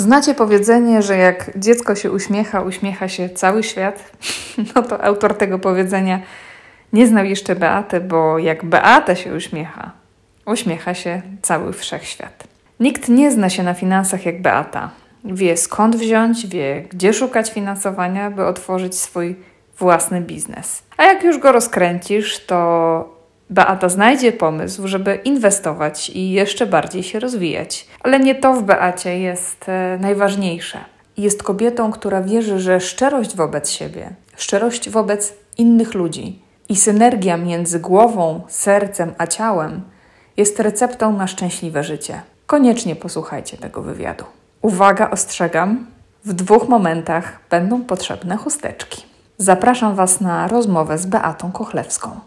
Znacie powiedzenie, że jak dziecko się uśmiecha, uśmiecha się cały świat? No to autor tego powiedzenia nie znał jeszcze Beaty, bo jak Beata się uśmiecha, uśmiecha się cały wszechświat. Nikt nie zna się na finansach jak Beata. Wie skąd wziąć, wie gdzie szukać finansowania, by otworzyć swój własny biznes. A jak już go rozkręcisz, to Beata znajdzie pomysł, żeby inwestować i jeszcze bardziej się rozwijać. Ale nie to w Beacie jest e, najważniejsze. Jest kobietą, która wierzy, że szczerość wobec siebie, szczerość wobec innych ludzi i synergia między głową, sercem a ciałem jest receptą na szczęśliwe życie. Koniecznie posłuchajcie tego wywiadu. Uwaga, ostrzegam, w dwóch momentach będą potrzebne chusteczki. Zapraszam Was na rozmowę z Beatą Kochlewską.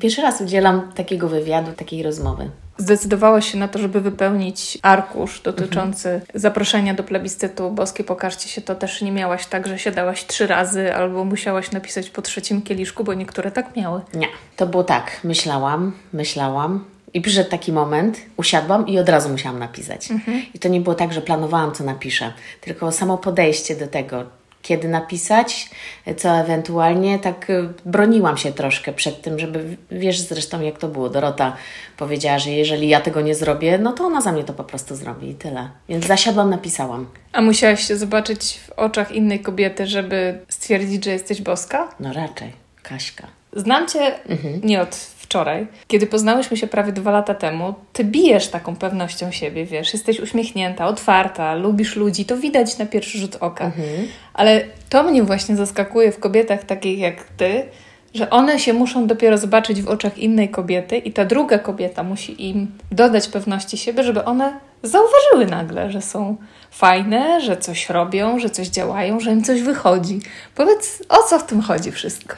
Pierwszy raz udzielam takiego wywiadu, takiej rozmowy. Zdecydowałaś się na to, żeby wypełnić arkusz dotyczący mhm. zaproszenia do plebiscytu Boskie Pokarcie się. To też nie miałaś tak, że siadałaś trzy razy albo musiałaś napisać po trzecim kieliszku, bo niektóre tak miały. Nie, to było tak. Myślałam, myślałam. I przyszedł taki moment, usiadłam i od razu musiałam napisać. Mhm. I to nie było tak, że planowałam, co napiszę, tylko samo podejście do tego, kiedy napisać, co ewentualnie tak y, broniłam się troszkę przed tym, żeby, wiesz zresztą jak to było, Dorota powiedziała, że jeżeli ja tego nie zrobię, no to ona za mnie to po prostu zrobi i tyle. Więc zasiadłam, napisałam. A musiałaś się zobaczyć w oczach innej kobiety, żeby stwierdzić, że jesteś boska? No raczej, Kaśka. Znam Cię mhm. nie od wczoraj, kiedy poznałyśmy się prawie dwa lata temu, ty bijesz taką pewnością siebie, wiesz, jesteś uśmiechnięta, otwarta, lubisz ludzi, to widać na pierwszy rzut oka. Mhm. Ale to mnie właśnie zaskakuje w kobietach takich jak ty, że one się muszą dopiero zobaczyć w oczach innej kobiety i ta druga kobieta musi im dodać pewności siebie, żeby one zauważyły nagle, że są fajne, że coś robią, że coś działają, że im coś wychodzi. Powiedz, o co w tym chodzi wszystko?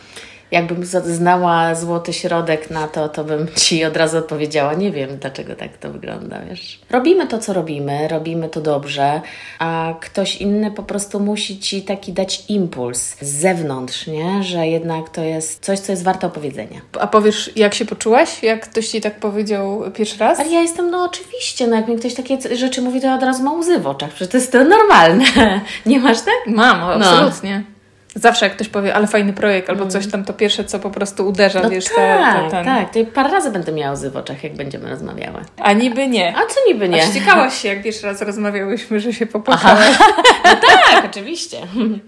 Jakbym znała złoty środek na to, to bym Ci od razu odpowiedziała, nie wiem dlaczego tak to wygląda, wiesz. Robimy to, co robimy, robimy to dobrze, a ktoś inny po prostu musi Ci taki dać impuls z zewnątrz, nie? Że jednak to jest coś, co jest warte opowiedzenia. A powiesz, jak się poczułaś, jak ktoś Ci tak powiedział pierwszy raz? Ale ja jestem, no oczywiście, no jak mi ktoś takie rzeczy mówi, to ja od razu mam łzy w oczach, przecież to jest to normalne. nie masz tak? Mam, no. absolutnie. No. Zawsze jak ktoś powie, ale fajny projekt albo coś tam, to pierwsze co po prostu uderza, no wiesz, tak, to, to ten... tak, to parę razy będę miała łzy w oczach, jak będziemy rozmawiały. A niby nie. A co niby nie? A ściekałaś się, jak pierwszy raz rozmawiałyśmy, że się popłakałaś. No tak, oczywiście.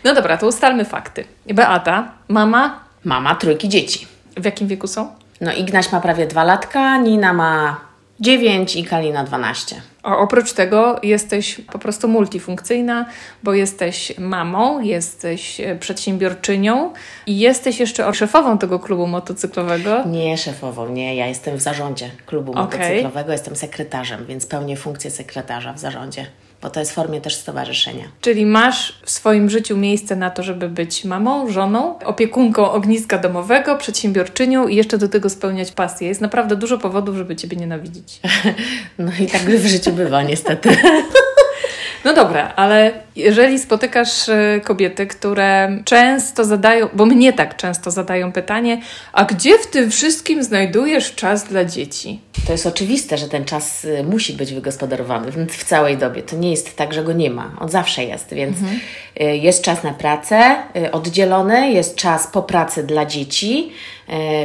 No dobra, to ustalmy fakty. Beata, mama? Mama trójki dzieci. W jakim wieku są? No Ignaś ma prawie dwa latka, Nina ma 9 i Kalina 12. A oprócz tego jesteś po prostu multifunkcyjna, bo jesteś mamą, jesteś e, przedsiębiorczynią i jesteś jeszcze szefową tego klubu motocyklowego. Nie szefową, nie. Ja jestem w zarządzie klubu okay. motocyklowego, jestem sekretarzem, więc pełnię funkcję sekretarza w zarządzie bo to jest w formie też stowarzyszenia. Czyli masz w swoim życiu miejsce na to, żeby być mamą, żoną, opiekunką ogniska domowego, przedsiębiorczynią i jeszcze do tego spełniać pasję. Jest naprawdę dużo powodów, żeby Ciebie nienawidzić. No i tak w życiu bywa niestety. No dobra, ale jeżeli spotykasz e, kobiety, które często zadają, bo mnie tak często zadają pytanie, a gdzie w tym wszystkim znajdujesz czas dla dzieci? To jest oczywiste, że ten czas e, musi być wygospodarowany w całej dobie. To nie jest tak, że go nie ma. On zawsze jest, więc mhm. E, jest czas na pracę oddzielony, jest czas po pracy dla dzieci.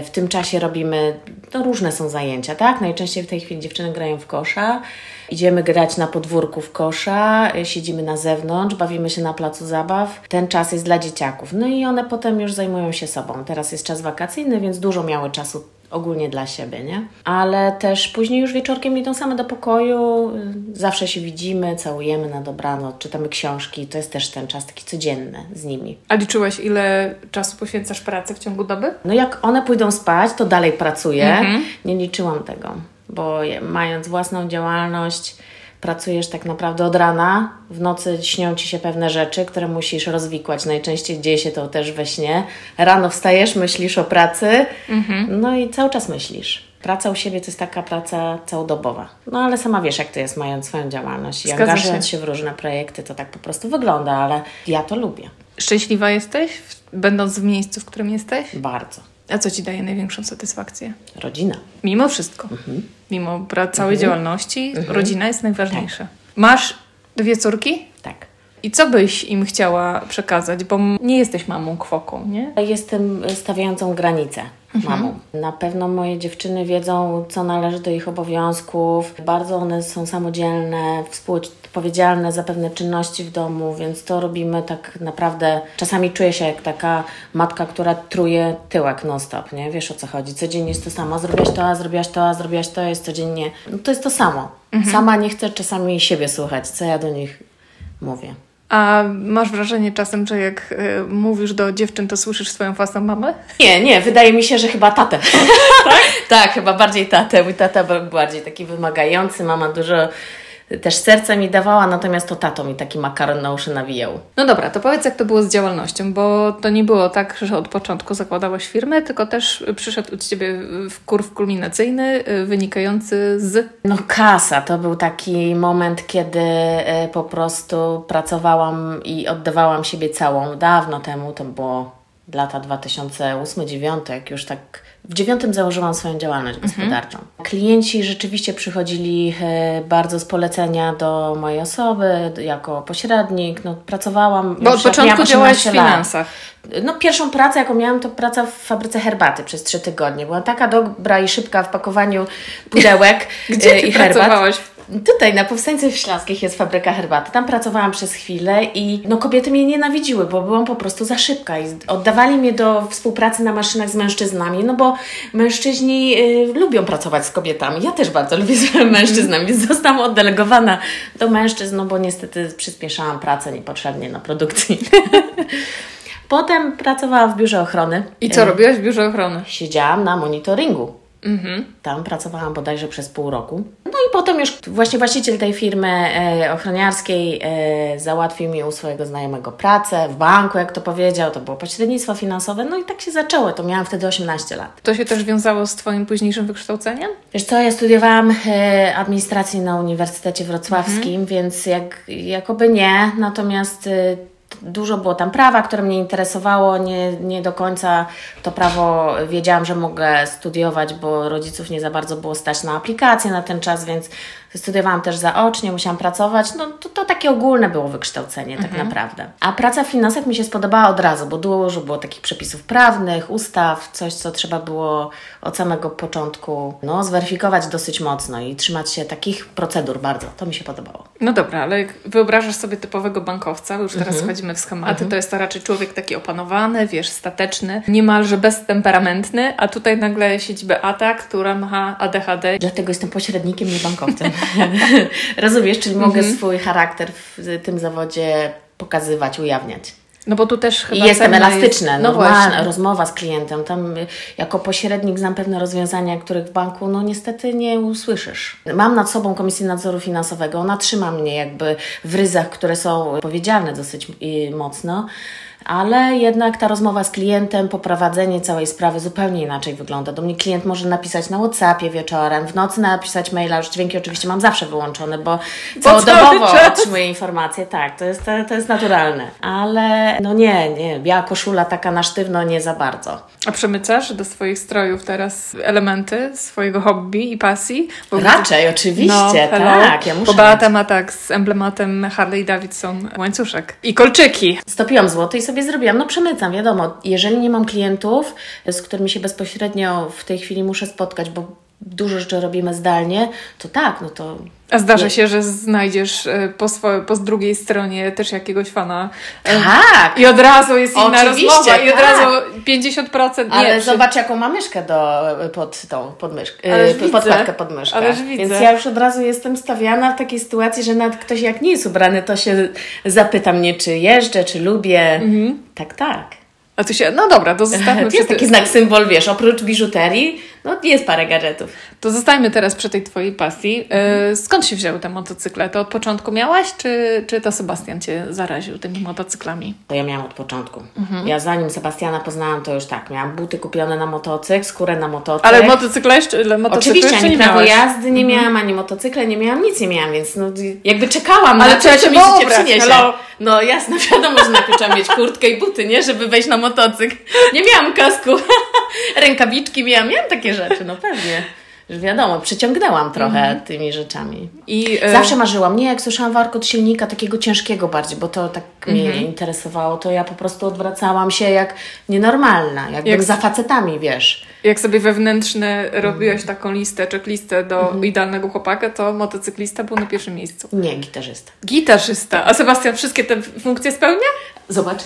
W tym czasie robimy, no różne są zajęcia, tak? Najczęściej w tej chwili dziewczyny grają w kosza. Idziemy grać na podwórku w kosza, siedzimy na zewnątrz, bawimy się na placu zabaw. Ten czas jest dla dzieciaków. No i one potem już zajmują się sobą. Teraz jest czas wakacyjny, więc dużo miały czasu ogólnie dla siebie, nie? Ale też później już wieczorkiem idą same do pokoju, zawsze się widzimy, całujemy na dobranoc, czytamy książki, to jest też ten czas taki codzienny z nimi. A liczyłaś, ile czasu poświęcasz pracy w ciągu doby? No jak one pójdą spać, to dalej pracuję. Mhm. Nie liczyłam tego bo mając własną działalność, pracujesz tak naprawdę od rana, w nocy śnią ci się pewne rzeczy, które musisz rozwikłać. Najczęściej dzieje się to też we śnie. Rano wstajesz, myślisz o pracy, mhm. no i cały czas myślisz. Praca u siebie to jest taka praca całodobowa. No ale sama wiesz, jak to jest, mając swoją działalność i angażując się w różne projekty, to tak po prostu wygląda, ale ja to lubię. Szczęśliwa jesteś, będąc w miejscu, w którym jesteś? Bardzo. A co ci daje największą satysfakcję? Rodzina. Mimo wszystko. Mhm. Mimo całej działalności, rodzina jest najważniejsza. Masz dwie córki? I co byś im chciała przekazać? Bo nie jesteś mamą kwoką, nie? Jestem stawiającą granicę mamą. Na pewno moje dziewczyny wiedzą, co należy do ich obowiązków. Bardzo one są samodzielne, współodpowiedzialne za pewne czynności w domu, więc to robimy tak naprawdę. Czasami czuję się jak taka matka, która truje tyłek non-stop, nie? Wiesz o co chodzi. Codziennie jest to samo. Zrobiłaś to, a zrobiłaś to, a zrobiłaś to, jest codziennie. No to jest to samo. Sama nie chcę czasami siebie słuchać, co ja do nich mówię. A masz wrażenie czasem, że jak y, mówisz do dziewczyn, to słyszysz swoją własną mamę? Nie, nie, wydaje mi się, że chyba tatę. tak? tak, chyba bardziej tatę. Mój tata był bardziej taki wymagający, mama dużo też serce mi dawała, natomiast to tato mi taki makaron na uszy nawijał. No dobra, to powiedz jak to było z działalnością, bo to nie było tak, że od początku zakładałaś firmę, tylko też przyszedł u Ciebie w kurw kulminacyjny y, wynikający z... No kasa, to był taki moment, kiedy y, po prostu pracowałam i oddawałam siebie całą. Dawno temu, to było lata 2008-2009, jak już tak w dziewiątym założyłam swoją działalność mhm. gospodarczą. Klienci rzeczywiście przychodzili e, bardzo z polecenia do mojej osoby, jako pośrednik. No, pracowałam. Bo od początku działałaś w finansach. No, pierwszą pracę, jaką miałam, to praca w fabryce herbaty przez trzy tygodnie. Była taka dobra i szybka w pakowaniu pudełek Gdzie e, i herbat. pracowałaś? Tutaj na Powstańców Śląskich jest fabryka herbaty. Tam pracowałam przez chwilę i no, kobiety mnie nienawidziły, bo byłam po prostu za szybka i oddawali mnie do współpracy na maszynach z mężczyznami, no bo mężczyźni y, lubią pracować z kobietami. Ja też bardzo lubię z mężczyznami, więc zostałam oddelegowana do mężczyzn, no bo niestety przyspieszałam pracę niepotrzebnie na produkcji. Potem pracowałam w biurze ochrony. I co robiłaś w biurze ochrony? Siedziałam na monitoringu. Mhm. Tam pracowałam bodajże przez pół roku. No i potem już właśnie właściciel tej firmy e, ochroniarskiej e, załatwił mi u swojego znajomego pracę w banku, jak to powiedział, to było pośrednictwo finansowe, no i tak się zaczęło. To miałam wtedy 18 lat. To się też wiązało z Twoim późniejszym wykształceniem? Wiesz co, ja studiowałam e, administrację na Uniwersytecie Wrocławskim, mhm. więc jak, jakoby nie, natomiast e, dużo było tam prawa, które mnie interesowało. Nie, nie do końca to prawo wiedziałam, że mogę studiować, bo rodziców nie za bardzo było stać na aplikację na ten czas, więc studiowałam też zaocznie, musiałam pracować. No to, to takie ogólne było wykształcenie tak mhm. tak naprawdę. A praca w finansach mi się spodobała od razu, bo dużo było takich przepisów prawnych, ustaw, coś, co trzeba było od samego początku no, zweryfikować dosyć mocno i trzymać się takich procedur bardzo. To mi się podobało. No dobra, ale jak wyobrażasz sobie typowego bankowca, już teraz mhm. wchodzimy w schematy, mhm. to jest to raczej człowiek taki opanowany, wiesz, stateczny, niemalże beztemperamentny, a tutaj nagle siedzi Beata, która ma ADHD. Dlatego jestem pośrednikiem, nie bankowcem. Rozumiesz, czyli mogę mhm. swój charakter w tym zawodzie pokazywać, ujawniać. No bo tu też chyba I jestem elastyczna, jest... no normalna rozmowa z klientem. Tam y, jako pośrednik znam pewne rozwiązania, których w banku no niestety nie usłyszysz. Mam nad sobą Komisję Nadzoru Finansowego, ona trzyma mnie jakby w ryzach, które są powiedzialne dosyć y, mocno ale jednak ta rozmowa z klientem, poprowadzenie całej sprawy zupełnie inaczej wygląda. Do mnie klient może napisać na WhatsAppie wieczorem, w nocy napisać maila, już dźwięki oczywiście mam zawsze wyłączone, bo, bo całodobowo otrzymuję informacje, tak, to jest, to, jest naturalne, ale no nie, nie, biała koszula taka na sztywno nie za bardzo. A przemycasz do swoich strojów teraz elementy swojego hobby i pasji? Bo Raczej, oczywiście, no, tak, ja muszę. Bo Beata ma tak z emblematem Harley Davidson łańcuszek i kolczyki. Stopiłam złoto i sobie zrobiłam. No przemycam, wiadomo. Jeżeli nie mam klientów, z którymi się bezpośrednio w tej chwili muszę spotkać, bo dużo rzeczy robimy zdalnie, to tak, no to a zdarza nie. się, że znajdziesz e, po, swoje, po drugiej stronie też jakiegoś fana. E, tak! I od razu jest inna Oczywiście, rozmowa i od tak. razu 50%. Nie, Ale zobacz, jaką ma myszkę do, pod tą podmyszkę, e, podkładkę pod myszkę. Ależ widzę. Więc ja już od razu jestem stawiana w takiej sytuacji, że nawet ktoś jak nie jest ubrany, to się zapyta mnie, czy jeżdżę, czy lubię. Mhm. Tak, tak. A tu się, no dobra, to zostawmy. To jest taki znak, symbol, wiesz, oprócz biżuterii, No jest parę gadżetów. To zostajmy teraz przy tej Twojej pasji. E, skąd się wzięły te motocykle? To od początku miałaś, czy, czy to Sebastian Cię zaraził tymi motocyklami? To ja miałam od początku. Ja zanim Sebastiana poznałam, to już tak, miałam buty kupione na motocykl, skórę na motocykl. Ale motocykle jeszcze, motocykle Oczywiście, jeszcze ani nie prawo jazdy nie miałam, ani motocykle nie miałam, nic nie miałam, więc no, jakby czekałam Ale na to, co się mi życie przyniesie. hello. No jasne, wiadomo, że najpierw trzeba mieć kurtkę i buty, nie? Żeby wejść na motocykl. Nie miałam kasku, rękawiczki miałam, miałam takie rzeczy, no pewnie. Że wiadomo, przyciągnęłam trochę tymi rzeczami. I, e, Zawsze marzyłam, nie jak słyszałam warkot silnika takiego ciężkiego bardziej, bo to tak mnie interesowało, to ja po prostu odwracałam się jak nienormalna, jakbym Jak- za facetami, wiesz. Jak sobie wewnętrzne robiłaś taką listę, checklistę do idealnego chłopaka, to motocyklista był na pierwszym miejscu. Nie, gitarzysta. Gitarzysta. A Sebastian wszystkie te funkcje spełnia? Zobacz.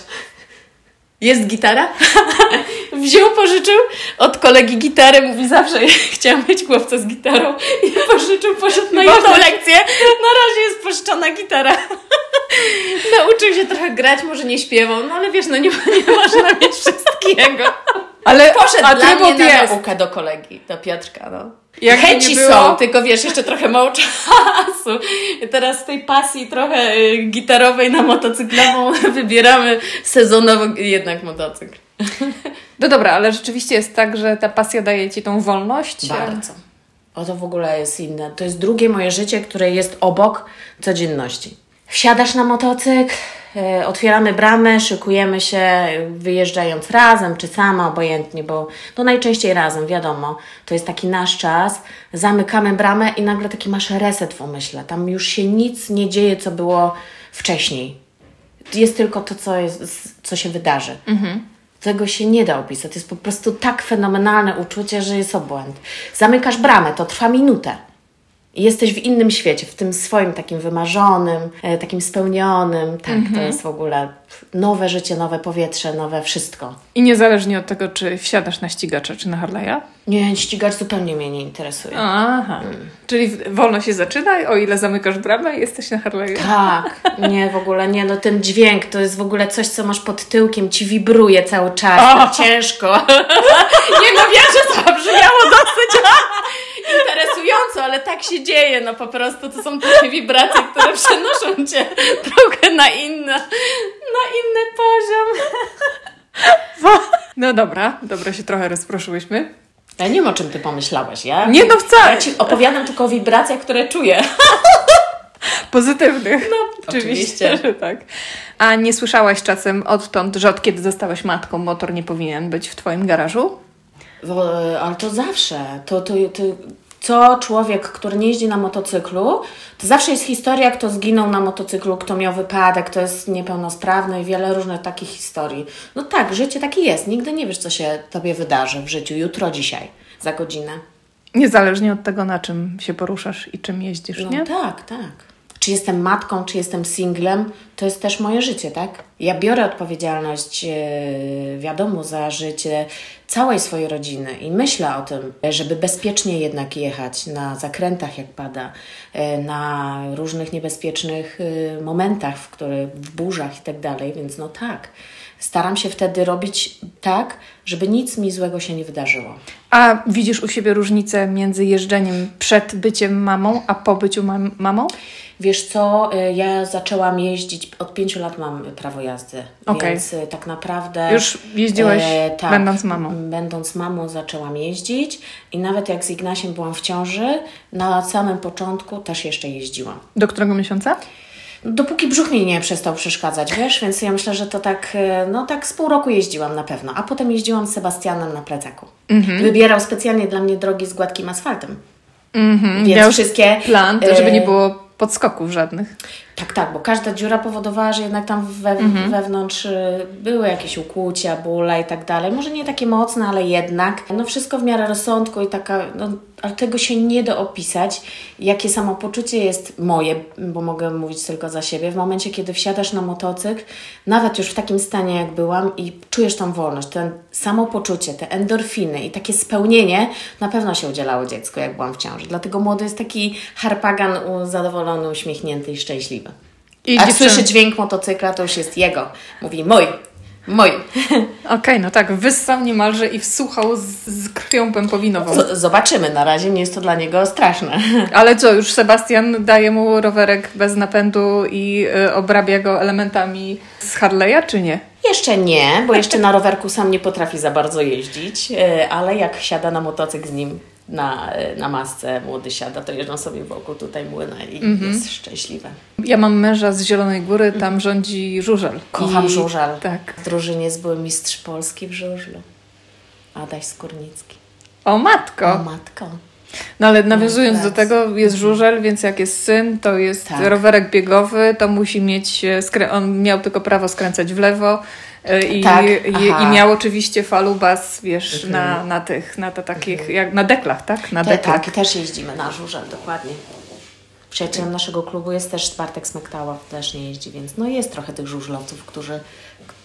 Jest gitara? Wziął, pożyczył od kolegi gitarę. Mówi zawsze, chciałam mieć chłopca z gitarą. I pożyczył, poszedł na jedną lekcję. Na razie jest pożyczona gitara. Nauczył się trochę grać, może nie śpiewał, no ale wiesz, no nie, nie można mieć wszystkiego. Ale Poszedł dla mnie na naukę do kolegi, do Piotrka, no. Jakby Chęci nie było- są, tylko wiesz, jeszcze trochę mało czasu. I teraz z tej pasji trochę y, gitarowej na motocyklową wybieramy sezonowo jednak motocykl. No dobra, ale rzeczywiście jest tak, że ta pasja daje Ci tą wolność. Bardzo. O to w ogóle jest inne. To jest drugie moje życie, które jest obok codzienności. Wsiadasz na motocykl, e, otwieramy bramę, szykujemy się, wyjeżdżając razem czy sama, obojętnie, bo to najczęściej razem, wiadomo. To jest taki nasz czas. Zamykamy bramę i nagle taki masz reset w umyśle. Tam już się nic nie dzieje, co było wcześniej. Jest tylko to, co, jest, co się wydarzy. Tego się nie da opisać. To jest po prostu tak fenomenalne uczucie, że jest obłęd. Zamykasz bramę, to trwa minutę. Jesteś w innym świecie, w tym swoim takim wymarzonym, e, takim spełnionym. Tak, to jest w ogóle nowe życie, nowe powietrze, nowe wszystko. I niezależnie od tego, czy wsiadasz na ścigacza, czy na Harley'a. Nie, ścigacz zupełnie mnie nie interesuje. Aha. Czyli w- wolno się zaczyna, o ile zamykasz bramę i jesteś na Harley'u. Tak, nie, w ogóle nie, no ten dźwięk to jest w ogóle coś, co masz pod tyłkiem, ci wibruje cały czas, O! ciężko. nie no, wiem, że to brzmiało dosyć interesująco, ale tak się dzieje, no po prostu to są takie wibracje, które przenoszą Cię trochę na inny, na inny poziom. No dobra, dobra, się trochę rozproszyłyśmy. Ja nie wiem, o czym Ty pomyślałeś, ja? Nie no wcale. Ja Ci opowiadam tylko o wibracjach, które czuję. Pozytywnych. No, oczywiście. że tak. A nie słyszałaś czasem odtąd, że od kiedy zostałaś matką, motor nie powinien być w Twoim garażu? Bo, ale to zawsze. To, to, to, co człowiek, który nie jeździ na motocyklu, to zawsze jest historia, kto zginął na motocyklu, kto miał wypadek, kto jest niepełnosprawny i wiele różnych takich historii. No tak, życie takie jest. Nigdy nie wiesz, co się Tobie wydarzy w życiu. Jutro, dzisiaj, za godzinę. Niezależnie od tego, na czym się poruszasz i czym jeździsz, No nie? tak, tak. Czy jestem matką, czy jestem singlem, to jest też moje życie, tak? Ja biorę odpowiedzialność, e, wiadomo, za życie całej swojej rodziny i myślę o tym, żeby bezpiecznie jednak jechać na zakrętach, jak pada, e, na różnych niebezpiecznych e, momentach, w, których, w burzach i tak dalej, więc no tak. Staram się wtedy robić tak, żeby nic mi złego się nie wydarzyło. A widzisz u siebie różnicę między jeżdżeniem przed byciem mamą, a po byciu mam- mamą? Wiesz co, y, ja zaczęłam jeździć, od pięciu lat mam prawo jazdy, Okej. więc y, tak naprawdę... Już jeździłaś tak, będąc mamą. Będąc mamą zaczęłam jeździć i nawet jak z Ignasiem byłam w ciąży, na samym początku też jeszcze jeździłam. Do którego miesiąca? Dopóki brzuch mi nie przestał przeszkadzać, wiesz, więc ja myślę, że to tak, y, no tak z pół roku jeździłam na pewno, a potem jeździłam z Sebastianem na plecaku. Mhm. Wybierał specjalnie dla mnie drogi z gładkim asfaltem. Mhm. Więc Miał wszystkie... plan, to żeby e, nie było podskoków żadnych. Tak, tak, bo każda dziura powodowała, że jednak tam we, wewnątrz y, były jakieś ukłucia, bóle i tak dalej. Może nie takie mocne, ale jednak. No wszystko w miarę rozsądku i taka, no, ale tego się nie da opisać. Jakie samopoczucie jest moje, bo mogę mówić tylko za siebie, w momencie, kiedy wsiadasz na motocykl, nawet już w takim stanie, jak byłam i czujesz tą wolność, to samopoczucie, te endorfiny i takie spełnienie na pewno się udzielało dziecku, jak byłam w ciąży. Dlatego młody jest taki harpagan, zadowolony, uśmiechnięty i szczęśliwy. I A dziewczyny- słyszy dźwięk motocykla, to już jest jego. Mówi mój. Moim. Okej, okay, no tak, wyssał niemalże i wsłuchał z, z krwią pępowinową. Z, zobaczymy, na razie nie jest to dla niego straszne. Ale co, już Sebastian daje mu rowerek bez napędu i y, obrabia go elementami z Harley'a, czy nie? Jeszcze nie, bo jeszcze na rowerku sam nie potrafi za bardzo jeździć, y, ale jak siada na motocykl z nim, na, na masce młody siada, to jeżdżą sobie wokół tutaj młyna i mm -hmm. jest szczęśliwe. Ja mam męża z Zielonej Góry, tam rządzi żużel. Kocham I... żużel. Tak. W drużynie były mistrz Polski w żużlu. Adaś Skórnicki. O matko! O matko. No ale nawiązując no, do tego, jest żużel, więc jak jest syn, to jest tak. rowerek biegowy, to musi mieć, e, on miał tylko prawo skręcać w lewo, I, tak, i, i, miał oczywiście falubas, wiesz, mhm. na, na tych, na to takich, mhm. jak na deklach, tak? Na Te, deklach. Tak, też jeździmy na żurze, dokładnie. Przyjacielem naszego klubu jest też Bartek Smektała, też nie jeździ, więc no jest trochę tych żużlowców, którzy,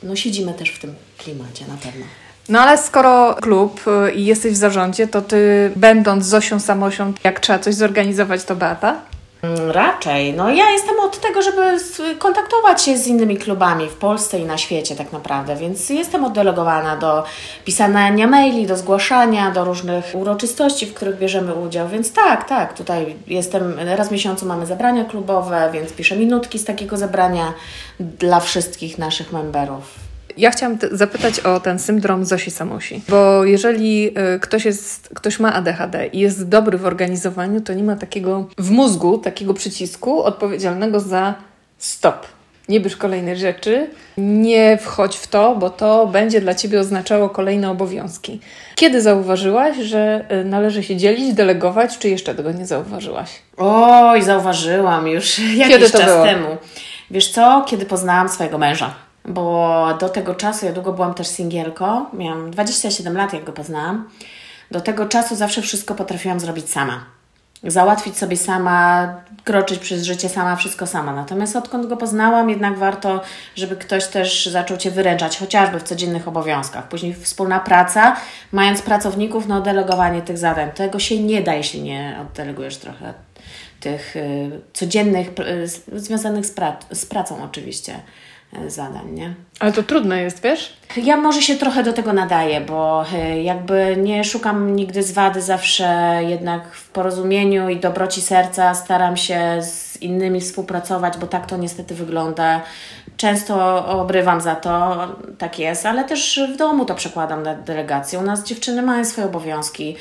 no siedzimy też w tym klimacie na pewno. No ale skoro klub y, i jesteś w zarządzie, to ty będąc Zosią Samosią, jak trzeba coś zorganizować, to Beata? Mm, raczej. No ja jestem od tego, żeby kontaktować się z innymi klubami w Polsce i na świecie tak naprawdę, więc jestem oddelegowana do pisania maili, do zgłaszania, do różnych uroczystości, w których bierzemy udział, więc tak, tak, tutaj jestem, raz w miesiącu mamy zebrania klubowe, więc piszę minutki z takiego zebrania dla wszystkich naszych memberów. Ja chciałam zapytać o ten syndrom Zosi Samusi, bo jeżeli y, ktoś, jest, ktoś ma ADHD i jest dobry w organizowaniu, to nie ma takiego w mózgu, takiego przycisku odpowiedzialnego za stop. Nie bierz kolejne rzeczy, nie wchodź w to, bo to będzie dla ciebie oznaczało kolejne obowiązki. Kiedy zauważyłaś, że y, należy się dzielić, delegować, czy jeszcze tego nie zauważyłaś? Oj, zauważyłam już jakiś Kiedy to czas było? temu. Wiesz co? Kiedy poznałam swojego męża bo do tego czasu, ja długo byłam też singielką, miałam 27 lat, jak go poznałam. Do tego czasu zawsze wszystko potrafiłam zrobić sama. Załatwić sobie sama, kroczyć przez życie sama, wszystko sama. Natomiast odkąd go poznałam, jednak warto, żeby ktoś też zaczął Cię wyręczać, chociażby w codziennych obowiązkach. Później wspólna praca, mając pracowników, no delegowanie tych zadań. Tego się nie da, jeśli nie oddelegujesz trochę tych y, codziennych, y, związanych z, pra z pracą oczywiście. E, zadań, nie? Ale to trudne jest, wiesz? Ja może się trochę do tego nadaję, bo e, jakby nie szukam nigdy zwady, zawsze jednak w porozumieniu i dobroci serca staram się z innymi współpracować, bo tak to niestety wygląda. Często obrywam za to, tak jest, ale też w domu to przekładam na delegację. U nas dziewczyny mają swoje obowiązki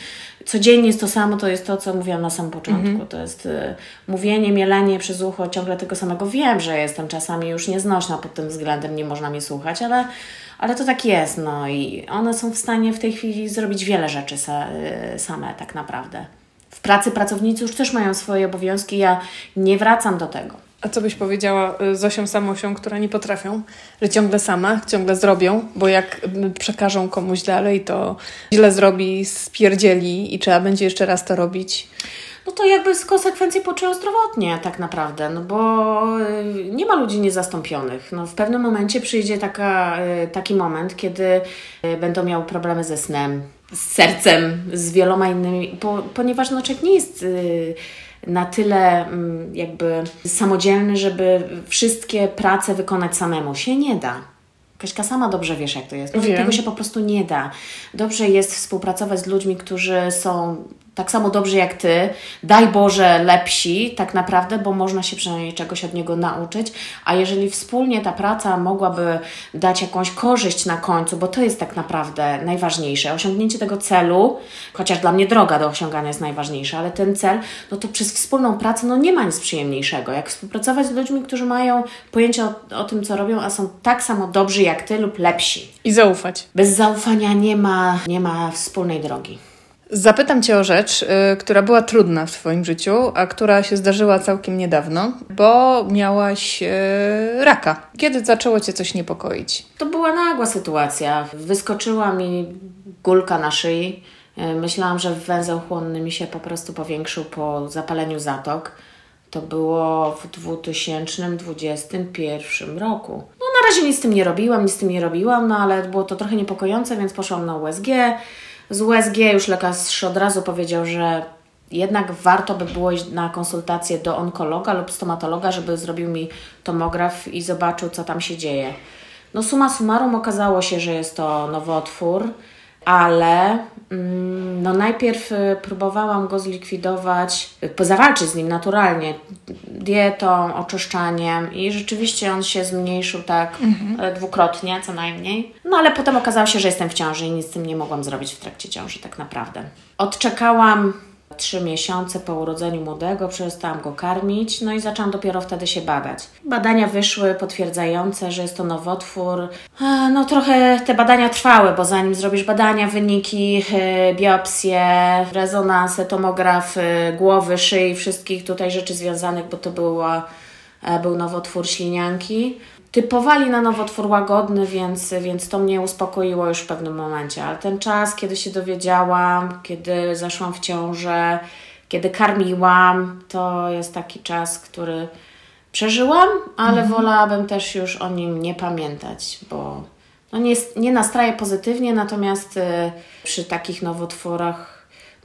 codziennie jest to samo, to jest to, co mówiłam na samym początku. Mhm. To jest y, mówienie, mielenie przez ucho ciągle tego samego. Wiem, że jestem czasami już nieznośna pod tym względem, nie można mnie słuchać, ale, ale to tak jest. No i one są w stanie w tej chwili zrobić wiele rzeczy sa, y, same tak naprawdę. W pracy pracownicy już też mają swoje obowiązki, ja nie wracam do tego. A co byś powiedziała y, Zosią Samosią, która nie potrafią, że ciągle sama, ciągle zrobią, bo jak y, przekażą komuś dalej, to źle zrobi, spierdzieli i trzeba będzie jeszcze raz to robić? No to jakby z konsekwencji poczują zdrowotnie tak naprawdę, no bo y, nie ma ludzi niezastąpionych. No w pewnym momencie przyjdzie taka, taki moment, kiedy będą miały problemy ze snem, z sercem, z wieloma innymi, bo, ponieważ no człowiek nie jest na tyle mm, jakby samodzielny, żeby wszystkie prace wykonać samemu. Się nie da. Kaśka sama dobrze wiesz, jak to jest. Tego się po prostu nie da. Dobrze jest współpracować z ludźmi, którzy są tak samo dobrze jak ty, daj Boże lepsi, tak naprawdę, bo można się przynajmniej czegoś od niego nauczyć. A jeżeli wspólnie ta praca mogłaby dać jakąś korzyść na końcu, bo to jest tak naprawdę najważniejsze, osiągnięcie tego celu, chociaż dla mnie droga do osiągania jest najważniejsza, ale ten cel, no to przez wspólną pracę, no nie ma nic przyjemniejszego, jak współpracować z ludźmi, którzy mają pojęcie o, o tym, co robią, a są tak samo dobrzy jak ty lub lepsi. I zaufać. Bez zaufania nie ma, nie ma wspólnej drogi. Zapytam Cię o rzecz, y, która była trudna w Twoim życiu, a która się zdarzyła całkiem niedawno, bo miałaś y, raka. Kiedy zaczęło Cię coś niepokoić? To była nagła sytuacja. Wyskoczyła mi gulka na szyi. Y, myślałam, że węzeł chłonny mi się po prostu powiększył po zapaleniu zatok. To było w 2021 roku. No na razie nic z tym nie robiłam, nic z tym nie robiłam, no ale było to trochę niepokojące, więc poszłam na USG. Z USG już lekarz od razu powiedział, że jednak warto by było iść na konsultację do onkologa lub stomatologa, żeby zrobił mi tomograf i zobaczył, co tam się dzieje. No suma summarum okazało się, że jest to nowotwór, ale mm, no najpierw y, próbowałam go zlikwidować, y, zawalczyć z nim naturalnie, dietą, oczyszczaniem i rzeczywiście on się zmniejszył tak mhm. dwukrotnie co najmniej. No ale potem okazało się, że jestem w ciąży i nic z tym nie mogłam zrobić w trakcie ciąży tak naprawdę. Odczekałam trzy miesiące po urodzeniu młodego, przestałam go karmić, no i zaczęłam dopiero wtedy się badać. Badania wyszły potwierdzające, że jest to nowotwór. No trochę te badania trwały, bo zanim zrobisz badania, wyniki, e, biopsje, rezonanse, tomograf głowy, szyi, wszystkich tutaj rzeczy związanych, bo to była, e, był nowotwór ślinianki typowali na nowotwór łagodny, więc, więc to mnie uspokoiło już w pewnym momencie. Ale ten czas, kiedy się dowiedziałam, kiedy zaszłam w ciążę, kiedy karmiłam, to jest taki czas, który przeżyłam, ale mhm. wolałabym też już o nim nie pamiętać, bo no nie, nie nastraje pozytywnie, natomiast y, przy takich nowotworach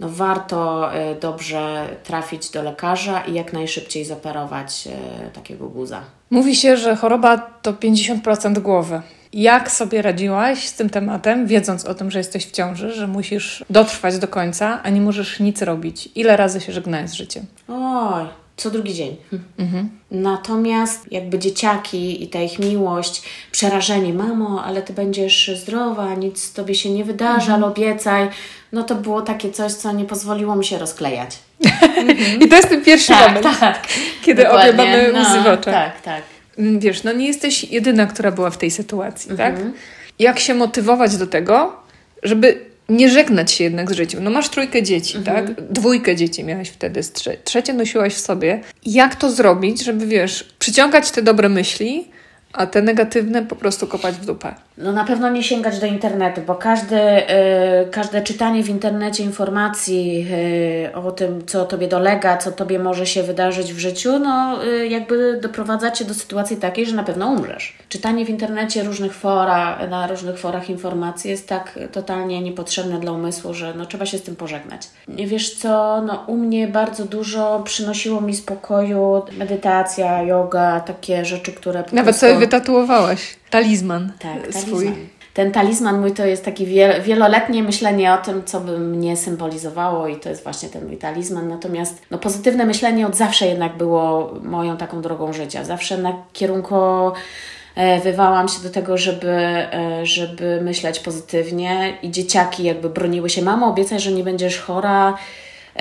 no warto y, dobrze trafić do lekarza i jak najszybciej zoperować y, takiego guza. Mówi się, że choroba to 50% głowy. Jak sobie radziłaś z tym tematem, wiedząc o tym, że jesteś w ciąży, że musisz dotrwać do końca, a nie możesz nic robić? Ile razy się żegnałeś z życiem? Oj, co drugi dzień. Mhm. Natomiast jakby dzieciaki i ta ich miłość, przerażenie, mamo, ale ty będziesz zdrowa, nic tobie się nie wydarzy, mhm. ale obiecaj, no to było takie coś, co nie pozwoliło mi się rozklejać. I to jest ten pierwszy tak, moment, tak, kiedy Dokładnie. obie mamy no, łzy w oczach. Tak, tak. Mm, wiesz, no nie jesteś jedyna, która była w tej sytuacji, tak? mhm. tak? Jak się motywować do tego, żeby nie żegnać się jednak z życiem. No masz trójkę dzieci, mhm. tak? Dwójkę dzieci miałaś wtedy, trze trzecie nosiłaś w sobie. Jak to zrobić, żeby, wiesz, przyciągać te dobre myśli, a te negatywne po prostu kopać w dupę. No na pewno nie sięgać do internetu, bo każde, y, każde czytanie w internecie informacji y, o tym, co Tobie dolega, co Tobie może się wydarzyć w życiu, no y, jakby doprowadza Cię do sytuacji takiej, że na pewno umrzesz. Czytanie w internecie różnych fora, na różnych forach informacji jest tak totalnie niepotrzebne dla umysłu, że no trzeba się z tym pożegnać. Nie wiesz co, no u mnie bardzo dużo przynosiło mi spokoju medytacja, yoga, takie rzeczy, które... Nawet sobie wytatuowałaś talizman tak, swój. Talizman. Ten talizman mój to jest takie wieloletnie myślenie o tym, co by mnie symbolizowało i to jest właśnie ten mój talizman. Natomiast no, pozytywne myślenie od zawsze jednak było moją taką drogą życia. Zawsze na kierunku e, wywałam się do tego, żeby, e, żeby myśleć pozytywnie i dzieciaki jakby broniły się. Mamo, obiecaj, że nie będziesz chora,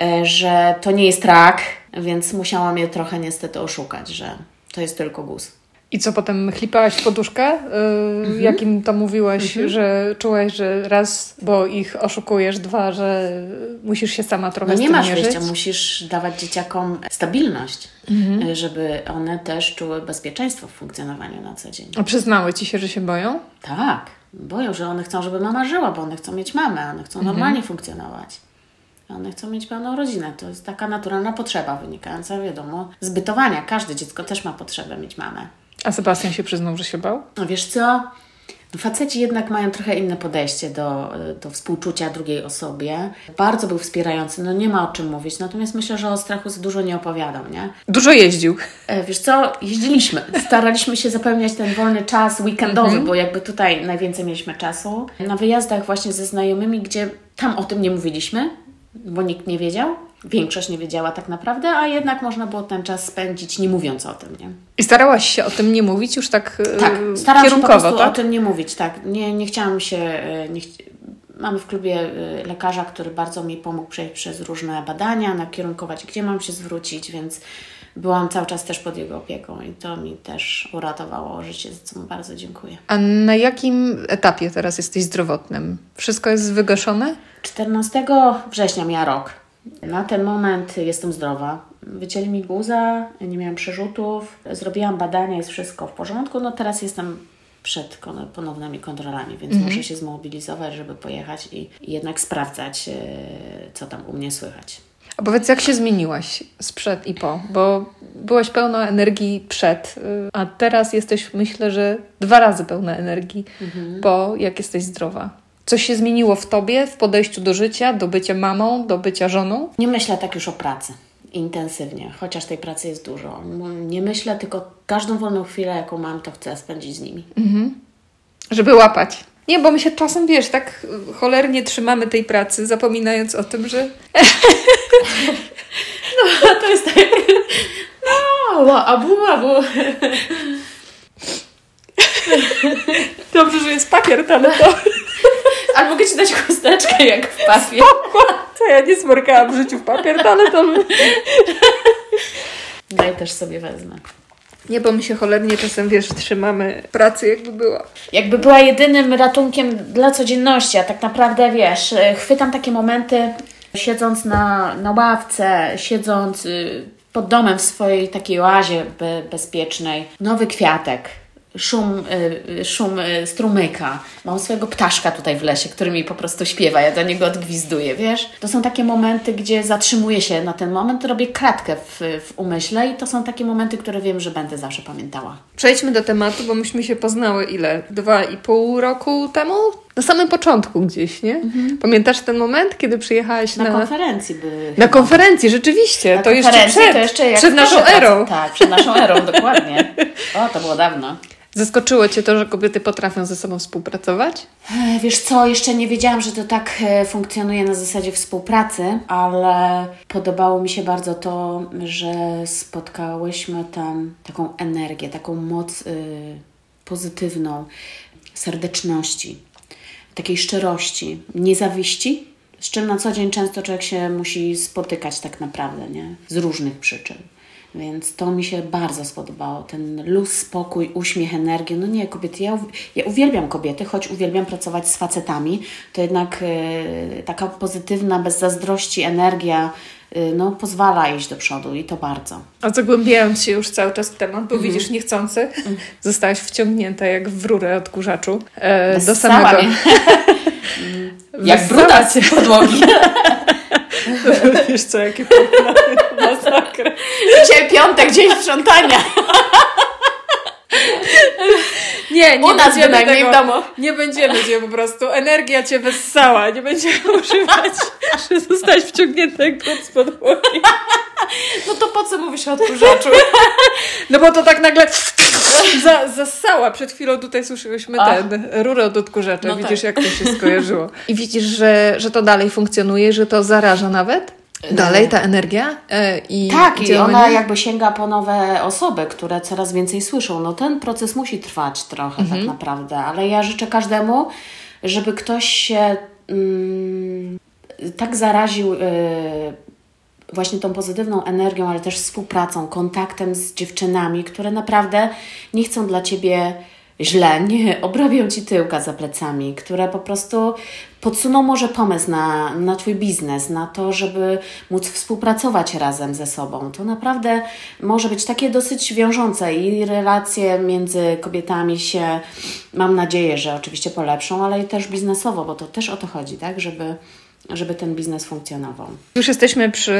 e, że to nie jest rak, więc musiałam je trochę niestety oszukać, że to jest tylko guz. I co potem chlipałaś w poduszkę? Yy, mhm. Jakim to mówiłaś, mhm. że czułaś, że raz, bo ich oszukujesz, dwa, że musisz się sama trochę No nie masz wyjścia, musisz dawać dzieciakom stabilność, mhm. Y, żeby one też czuły bezpieczeństwo w funkcjonowaniu na co dzień. A przyznały ci się, że się boją? Tak, boją, że one chcą, żeby mama żyła, bo one chcą mieć mamę, one chcą mhm. normalnie funkcjonować. One chcą mieć pełną rodzinę. To jest taka naturalna potrzeba wynikająca, wiadomo, z bytowania. Każde dziecko też ma potrzebę mieć mamę. A Sebastian się przyznał, że się bał? No wiesz co? Faceci jednak mają trochę inne podejście do, do współczucia drugiej osobie. Bardzo był wspierający, no nie ma o czym mówić, natomiast myślę, że o strachu za dużo nie opowiadał, nie? Dużo jeździł. E, wiesz co, jeździliśmy. Staraliśmy się zapełniać ten wolny czas weekendowy, mm -hmm. bo jakby tutaj najwięcej mieliśmy czasu. Na wyjazdach właśnie ze znajomymi, gdzie tam o tym nie mówiliśmy, bo nikt nie wiedział większość nie wiedziała tak naprawdę, a jednak można było ten czas spędzić nie mówiąc o tym, nie? I starałaś się o tym nie mówić już tak e, Tak, starałam się po prostu tak? o tym nie mówić, tak. Nie, nie chciałam się... E, nie. Mamy w klubie e, lekarza, który bardzo mi pomógł przejść przez różne badania, nakierunkować, gdzie mam się zwrócić, więc byłam cały czas też pod jego opieką i to mi też uratowało życie, za co mu bardzo dziękuję. A na jakim etapie teraz jesteś zdrowotnym? Wszystko jest wygaszone? 14 września miała rok. Na ten moment jestem zdrowa. Wycięli mi guza, nie miałam przerzutów, zrobiłam badania, jest wszystko w porządku. No teraz jestem przed ponownymi kontrolami, więc mhm. muszę się zmobilizować, żeby pojechać i, i jednak sprawdzać, e, co tam u mnie słychać. A powiedz, jak się zmieniłaś sprzed i po? Bo byłaś pełna energii przed, y, a teraz jesteś, myślę, że dwa razy pełna energii mhm. po, jak jesteś zdrowa. Coś się zmieniło w tobie, w podejściu do życia, do bycia mamą, do bycia żoną? Nie myślę tak już o pracy intensywnie, chociaż tej pracy jest dużo. Nie myślę, tylko każdą wolną chwilę, jaką mam, to chcę spędzić z nimi. Mhm. żeby łapać. Nie, bo my się czasem, wiesz, tak cholernie trzymamy tej pracy, zapominając o tym, że... No, to jest tak... No, abu, abu. Dobrze, że jest papier toaletowy. Ale mogę Ci dać chusteczkę jak w papier. Co ja nie smorkałam w życiu w papier toaletowy. Daj też sobie wezmę. Nie, bo my się cholernie czasem, wiesz, trzymamy pracy jakby była. Jakby była jedynym ratunkiem dla codzienności, a tak naprawdę, wiesz, chwytam takie momenty, siedząc na, na ławce, siedząc y, pod domem w swojej takiej oazie be, bezpiecznej, nowy kwiatek, szum, y, szum y, strumyka. Mam swojego ptaszka tutaj w lesie, który mi po prostu śpiewa, ja do niego odgwizduję, wiesz? To są takie momenty, gdzie zatrzymuję się na ten moment, robię kratkę w, w umyśle i to są takie momenty, które wiem, że będę zawsze pamiętała. Przejdźmy do tematu, bo myśmy się poznały ile? Dwa i pół roku temu? Na samym początku gdzieś, nie? Mhm. Pamiętasz ten moment, kiedy przyjechałaś na... Na konferencji by... Na konferencji, rzeczywiście. Na to, jeszcze przed, to jeszcze przed naszą erą. Tak, przed naszą erą, dokładnie. O, to było dawno. Zaskoczyło Cię to, że kobiety potrafią ze sobą współpracować? E, wiesz co, jeszcze nie wiedziałam, że to tak e, funkcjonuje na zasadzie współpracy, ale podobało mi się bardzo to, że spotkałyśmy tam taką energię, taką moc y, pozytywną, serdeczności, takiej szczerości, niezawiści, z czym na co dzień często człowiek się musi spotykać tak naprawdę, nie? Z różnych przyczyn. Więc to mi się bardzo spodobało. Ten luz, spokój, uśmiech, energię. No nie, kobiety, ja, ja uwielbiam kobiety, choć uwielbiam pracować z facetami, to jednak y, taka pozytywna, bez zazdrości energia no, pozwala iść do przodu i to bardzo. A zagłębiając się już cały czas w temat, bo mm. widzisz, niechcący, mm. zostałaś wciągnięta jak w rurę odkurzaczu e, do samego... jak brudac podłogi. Wiesz co, jakie plany, masakra. Dzisiaj piątek, dzień sprzątania. Nie, nie U nas bynajmniej w domu. Nie będziemy cię po prostu. Energia cię wessała. Nie będziemy używać, że zostać wciągnięty jak drut z podłogi. No to po co mówisz o odkurzaczu? No bo to tak nagle za, zassała. Przed chwilą tutaj słyszyłyśmy ten rurę od odkurzacza. No widzisz, tak. jak to się skojarzyło. I widzisz, że, że to dalej funkcjonuje, że to zaraża nawet? Dalej ta energia e, i Tak, i ona jakby sięga po nowe osoby, które coraz więcej słyszą. No ten proces musi trwać trochę tak mhm. tak naprawdę, ale ja życzę każdemu, żeby ktoś się mm, tak zaraził y, właśnie tą pozytywną energią, ale też współpracą, kontaktem z dziewczynami, które naprawdę nie chcą dla Ciebie źle, nie obrobią Ci tyłka za plecami, które po prostu podsuną może pomysł na, na Twój biznes, na to, żeby móc współpracować razem ze sobą. To naprawdę może być takie dosyć wiążące i relacje między kobietami się, mam nadzieję, że oczywiście polepszą, ale i też biznesowo, bo to też o to chodzi, tak, żeby żeby ten biznes funkcjonował. Już jesteśmy przy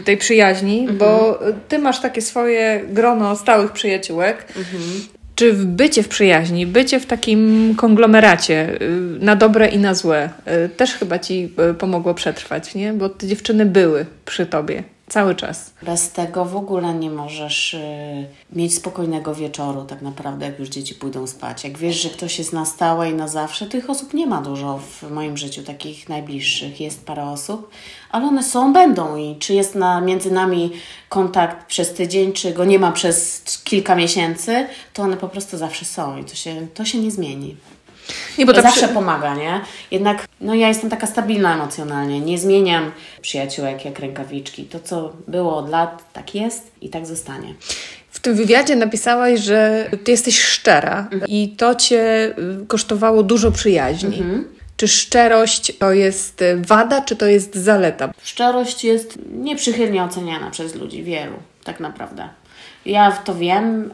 y, tej przyjaźni, mhm. bo ty masz takie swoje grono stałych przyjaciółek. Mhm. Czy bycie w przyjaźni, bycie w takim konglomeracie y, na dobre i na złe y, też chyba ci pomogło przetrwać, nie? Bo te dziewczyny były przy tobie. Cały czas. Bez tego w ogóle nie możesz y, mieć spokojnego wieczoru, tak naprawdę, jak już dzieci pójdą spać. Jak wiesz, że ktoś jest na stałe i na zawsze, tych osób nie ma dużo w moim życiu, takich najbliższych. Jest parę osób, ale one są, będą i czy jest na, między nami kontakt przez tydzień, czy go nie ma przez kilka miesięcy, to one po prostu zawsze są i to się, to się nie zmieni. Nie, bo to zawsze przy... pomaga, nie? Jednak no ja jestem taka stabilna emocjonalnie, nie zmieniam przyjaciółek jak rękawiczki. To, co było od lat, tak jest i tak zostanie. W tym wywiadzie napisałaś, że ty jesteś szczera mhm. i to cię y, kosztowało dużo przyjaźni. Mhm. Czy szczerość to jest wada, czy to jest zaleta? Szczerość jest nieprzychylnie oceniana przez ludzi, wielu, tak naprawdę. Ja w to wiem.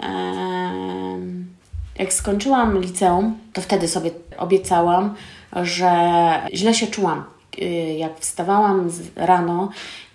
Jak skończyłam liceum, to wtedy sobie obiecałam, że źle się czułam. Y, jak wstawałam rano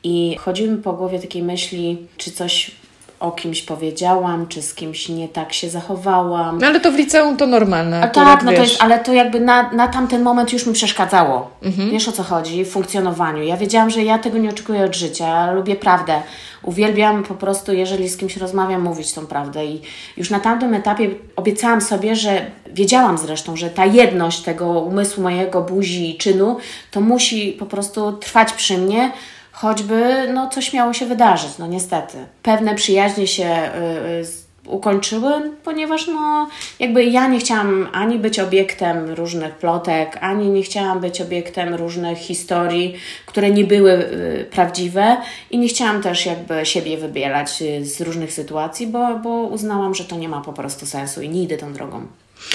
i chodziły mi po głowie takie myśli, czy coś o kimś powiedziałam, czy z kimś nie tak się zachowałam. No ale to w liceum to normalne. A tak, no to jest, ale to jakby na, na tamten moment już mi przeszkadzało. Mhm. Wiesz o co chodzi? W funkcjonowaniu. Ja wiedziałam, że ja tego nie oczekuję od życia. Lubię prawdę. Uwielbiam po prostu, jeżeli z kimś rozmawiam, mówić tą prawdę. I już na tamtym etapie obiecałam sobie, że wiedziałam zresztą, że ta jedność tego umysłu mojego, buzi i czynu, to musi po prostu trwać przy mnie, choćby no, coś miało się wydarzyć, no niestety. Pewne przyjaźnie się y, y, ukończyły, ponieważ no, jakby ja nie chciałam ani być obiektem różnych plotek, ani nie chciałam być obiektem różnych historii, które nie były y, prawdziwe i nie chciałam też jakby siebie wybielać y, z różnych sytuacji, bo, bo uznałam, że to nie ma po prostu sensu i nie idę tą drogą.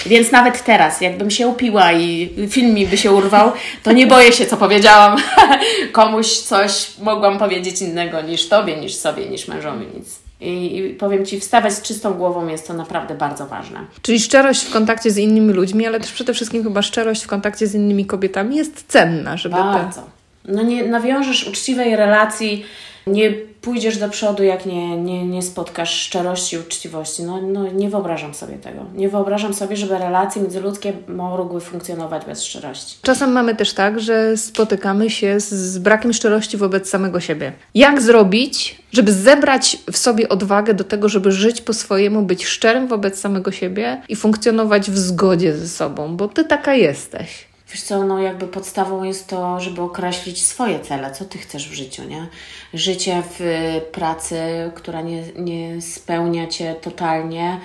Więc nawet teraz, jakbym się upiła i film mi by się urwał, to nie boję się, co powiedziałam. Komuś coś mogłam powiedzieć innego niż tobie, niż sobie, niż mężowi, nic. I, I powiem Ci, wstawać z czystą głową jest to naprawdę bardzo ważne. Czyli szczerość w kontakcie z innymi ludźmi, ale też przede wszystkim chyba szczerość w kontakcie z innymi kobietami jest cenna, żeby Bardzo. te... No nie nawiążesz uczciwej relacji, nie pójdziesz do przodu, jak nie, nie, nie spotkasz szczerości uczciwości. No, no nie wyobrażam sobie tego. Nie wyobrażam sobie, żeby relacje międzyludzkie mogły funkcjonować bez szczerości. Czasem mamy też tak, że spotykamy się z, z brakiem szczerości wobec samego siebie. Jak zrobić, żeby zebrać w sobie odwagę do tego, żeby żyć po swojemu, być szczerym wobec samego siebie i funkcjonować w zgodzie ze sobą, bo ty taka jesteś. Wiesz co, no jakby podstawą jest to, żeby określić swoje cele, co ty chcesz w życiu, nie? Życie w y, pracy, która nie, nie spełnia cię totalnie,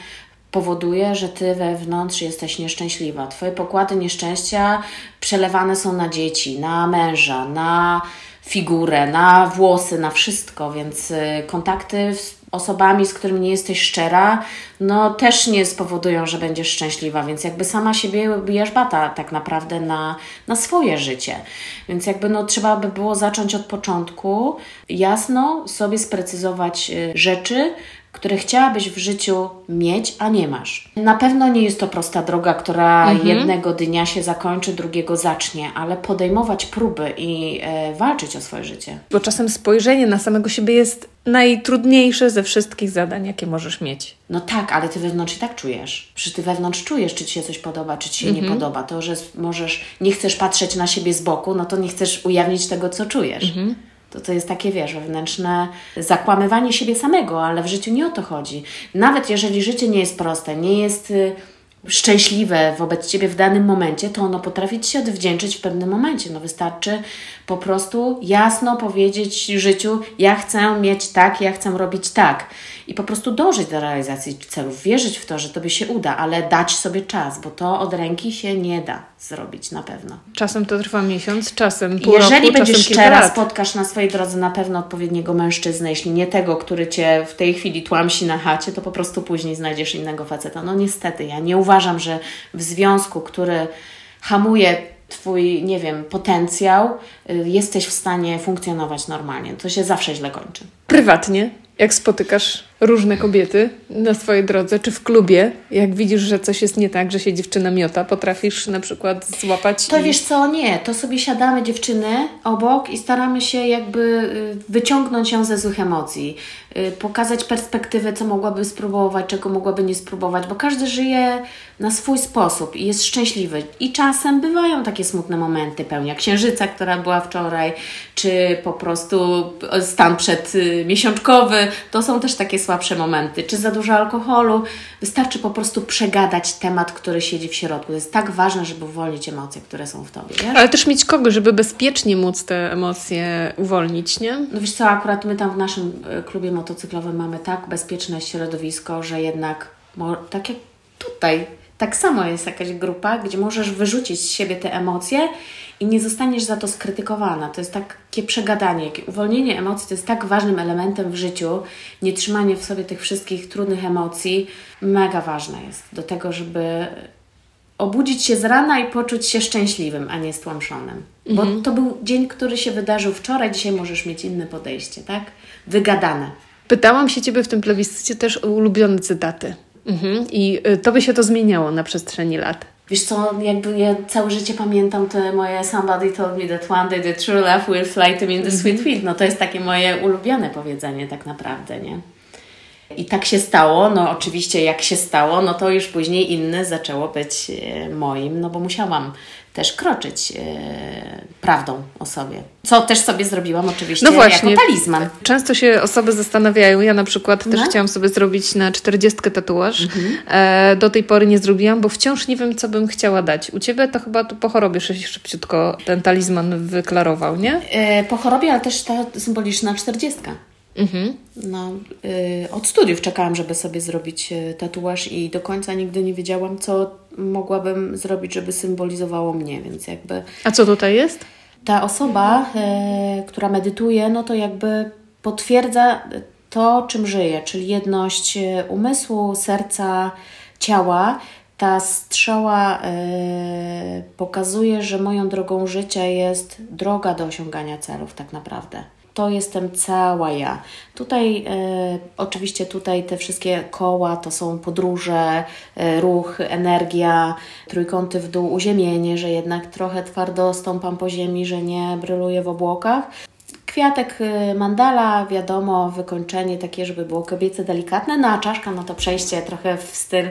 powoduje, że ty wewnątrz jesteś nieszczęśliwa. Twoje pokłady nieszczęścia przelewane są na dzieci, na męża, na figurę, na włosy, na wszystko, więc y, kontakty osobami, z którymi nie jesteś szczera, no też nie spowodują, że będziesz szczęśliwa, więc jakby sama siebie bijesz bata tak naprawdę na, na swoje życie. Więc jakby no trzeba by było zacząć od początku, jasno sobie sprecyzować y, rzeczy, które chciałabyś w życiu mieć, a nie masz. Na pewno nie jest to prosta droga, która Mhm. jednego dnia się zakończy, drugiego zacznie, ale podejmować próby i e, walczyć o swoje życie. Bo czasem spojrzenie na samego siebie jest najtrudniejsze ze wszystkich zadań, jakie możesz mieć. No tak, ale ty wewnątrz i tak czujesz. Przecież ty wewnątrz czujesz, czy ci się coś podoba, czy ci się nie podoba. To, że możesz, nie chcesz patrzeć na siebie z boku, no to nie chcesz ujawnić tego, co czujesz. To to jest takie, wiesz, wewnętrzne zakłamywanie siebie samego, ale w życiu nie o to chodzi. Nawet jeżeli życie nie jest proste, nie jest y, szczęśliwe wobec Ciebie w danym momencie, to ono potrafi Ci się odwdzięczyć w pewnym momencie. No wystarczy po prostu jasno powiedzieć życiu, ja chcę mieć tak, ja chcę robić tak. I po prostu dążyć do realizacji celów, wierzyć w to, że Tobie się uda, ale dać sobie czas, bo to od ręki się nie da zrobić na pewno. Czasem to trwa miesiąc, czasem pół Jeżeli roku, będziesz czasem szczera, lat. spotkasz na swojej drodze na pewno odpowiedniego mężczyznę. Jeśli nie tego, który cię w tej chwili tłamsi na chacie, to po prostu później znajdziesz innego faceta. No niestety, ja nie uważam, że w związku, który hamuje Twój, nie wiem, potencjał, y, jesteś w stanie funkcjonować normalnie. To się zawsze źle kończy. Prywatnie, jak spotykasz różne kobiety na swojej drodze, czy w klubie, jak widzisz, że coś jest nie tak, że się dziewczyna miota, potrafisz na przykład złapać To i... wiesz co, nie, to sobie siadamy dziewczyny obok i staramy się jakby y, wyciągnąć ją ze złych emocji, y, pokazać perspektywę, co mogłaby spróbować, czego mogłaby nie spróbować, bo każdy żyje na swój sposób i jest szczęśliwy. I czasem bywają takie smutne momenty, pełnia księżyca, która była wczoraj, czy po prostu stan przedmiesiączkowy, to są też takie słabsze momenty, czy za dużo alkoholu. Wystarczy po prostu przegadać temat, który siedzi w środku. To jest tak ważne, żeby uwolnić emocje, które są w Tobie, wiesz? Ale też mieć kogoś, żeby bezpiecznie móc te emocje uwolnić, nie? No wiesz co, akurat my tam w naszym e, klubie motocyklowym mamy tak bezpieczne środowisko, że jednak, tak jak tutaj, tak samo jest jakaś grupa, gdzie możesz wyrzucić z siebie te emocje i nie zostaniesz za to skrytykowana. To jest takie przegadanie, uwolnienie emocji to jest tak ważnym elementem w życiu, nie trzymanie w sobie tych wszystkich trudnych emocji, mega ważne jest do tego, żeby obudzić się z rana i poczuć się szczęśliwym, a nie stłamszonym. Bo to był dzień, który się wydarzył wczoraj, dzisiaj możesz mieć inne podejście, tak? Wygadane. Pytałam się Ciebie w tym plebiscycie też o ulubione cytaty. Mhm. I y, to by się to zmieniało na przestrzeni lat. Wiesz co, jakby ja całe życie pamiętam te moje Somebody told me that one day the true love will fly to me in the sweet field. No to jest takie moje ulubione powiedzenie tak naprawdę, nie? I tak się stało, no oczywiście jak się stało, no to już później inne zaczęło być e, moim, no bo musiałam też kroczyć e, prawdą o sobie. Co też sobie zrobiłam oczywiście no właśnie. jako talizman. Często się osoby zastanawiają, ja na przykład no. też chciałam sobie zrobić na czterdziestkę tatuaż. Mhm. E, do tej pory nie zrobiłam, bo wciąż nie wiem, co bym chciała dać. U Ciebie to chyba tu po chorobie szybciutko ten talizman wyklarował, nie? E, po chorobie, ale też ta symboliczna czterdziestka. Mhm. No, y, od studiów czekałam, żeby sobie zrobić y, tatuaż i do końca nigdy nie wiedziałam, co mogłabym zrobić, żeby symbolizowało mnie, więc jakby... A co tutaj jest? Ta osoba, y, która medytuje, no to jakby potwierdza to, czym żyje, czyli jedność y, umysłu, serca, ciała. Ta strzała y, pokazuje, że moją drogą życia jest droga do osiągania celów, tak naprawdę to jestem cała ja. Tutaj e, oczywiście tutaj te wszystkie koła to są podróże, e, ruch, energia, trójkąty w dół, uziemienie, że jednak trochę twardo stąpam po ziemi, że nie bryluję w obłokach. Kwiatek e, mandala, wiadomo, wykończenie takie, żeby było kobiece, delikatne, no a czaszka, no to przejście trochę w styl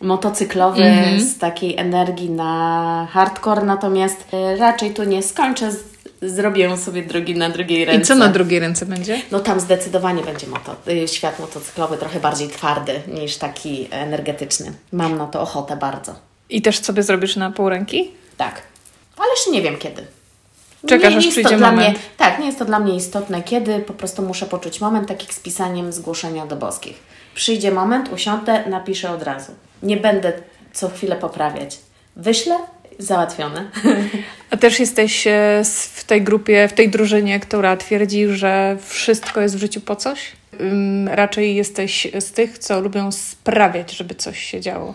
motocyklowy mm -hmm. z takiej energii na hardcore, natomiast e, raczej tu nie skończę zrobię sobie drogi na drugiej ręce. I co na drugiej ręce będzie? No tam zdecydowanie będzie moto, y, świat motocyklowy trochę bardziej twardy niż taki energetyczny. Mam na to ochotę bardzo. I też sobie zrobisz na pół ręki? Tak, ale jeszcze nie wiem kiedy. Czekasz, nie, aż przyjdzie moment. Mnie, tak, nie jest to dla mnie istotne kiedy, po prostu muszę poczuć moment, tak jak z pisaniem zgłoszenia do boskich. Przyjdzie moment, usiądę, napiszę od razu. Nie będę co chwilę poprawiać. Wyślę załatwione. A też jesteś e, w tej grupie, w tej drużynie, która twierdzi, że wszystko jest w życiu po coś? Raczej jesteś z tych, co lubią sprawiać, żeby coś się działo.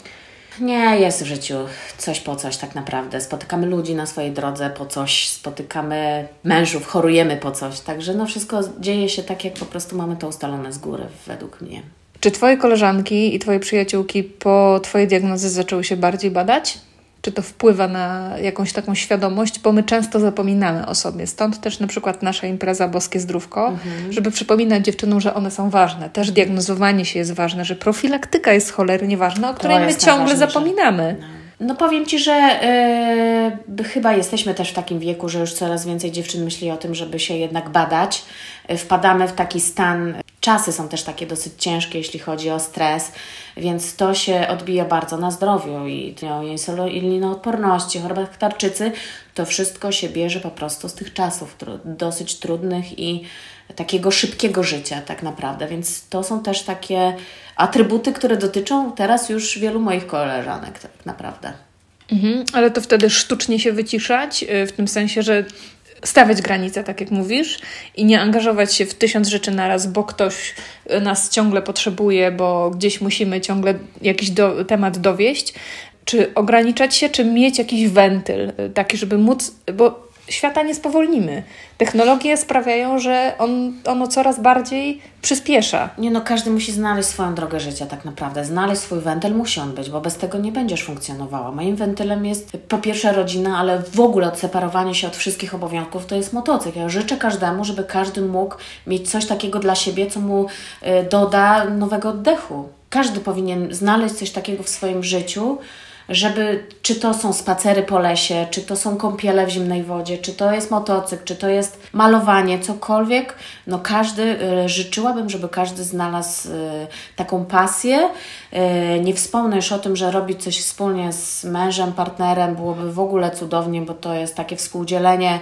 Nie, jest w życiu coś po coś tak naprawdę. Spotykamy ludzi na swojej drodze po coś, spotykamy mężów, chorujemy po coś. Także no wszystko dzieje się tak, jak po prostu mamy to ustalone z góry, według mnie. Czy Twoje koleżanki i Twoje przyjaciółki po Twojej diagnozy zaczęły się bardziej badać? Czy to wpływa na jakąś taką świadomość, bo my często zapominamy o sobie. Stąd też na przykład nasza impreza Boskie Zdrówko, mhm. żeby przypominać dziewczynom, że one są ważne. Też diagnozowanie się jest ważne, że profilaktyka jest cholernie ważna, o której my ciągle zapominamy. No. No powiem Ci, że yy, chyba jesteśmy też w takim wieku, że już coraz więcej dziewczyn myśli o tym, żeby się jednak badać. Wpadamy w taki stan, czasy są też takie dosyć ciężkie, jeśli chodzi o stres, więc to się odbija bardzo na zdrowiu i insulinoodporności, chorobach tarczycy. To wszystko się bierze po prostu z tych czasów tru dosyć trudnych i takiego szybkiego życia tak naprawdę, więc to są też takie atrybuty, które dotyczą teraz już wielu moich koleżanek tak naprawdę. Mhm, ale to wtedy sztucznie się wyciszać, y, w tym sensie, że stawiać granice, tak jak mówisz, i nie angażować się w tysiąc rzeczy naraz, bo ktoś nas ciągle potrzebuje, bo gdzieś musimy ciągle jakiś do, temat dowieść. Czy ograniczać się, czy mieć jakiś wentyl y, taki, żeby móc, bo świata nie spowolnimy. Technologie sprawiają, że on, ono coraz bardziej przyspiesza. Nie no, każdy musi znaleźć swoją drogę życia tak naprawdę. Znaleźć swój wentyl musi on być, bo bez tego nie będziesz funkcjonowała. Moim wentylem jest po pierwsze rodzina, ale w ogóle odseparowanie się od wszystkich obowiązków to jest motocykl. Ja życzę każdemu, żeby każdy mógł mieć coś takiego dla siebie, co mu y, doda nowego oddechu. Każdy powinien znaleźć coś takiego w swoim życiu, żeby czy to są spacery po lesie, czy to są kąpiele w zimnej wodzie, czy to jest motocykl, czy to jest malowanie, cokolwiek, no każdy, y, życzyłabym, żeby każdy znalazł y, taką pasję. Y, nie wspomnę już o tym, że robić coś wspólnie z mężem, partnerem byłoby w ogóle cudownie, bo to jest takie współdzielenie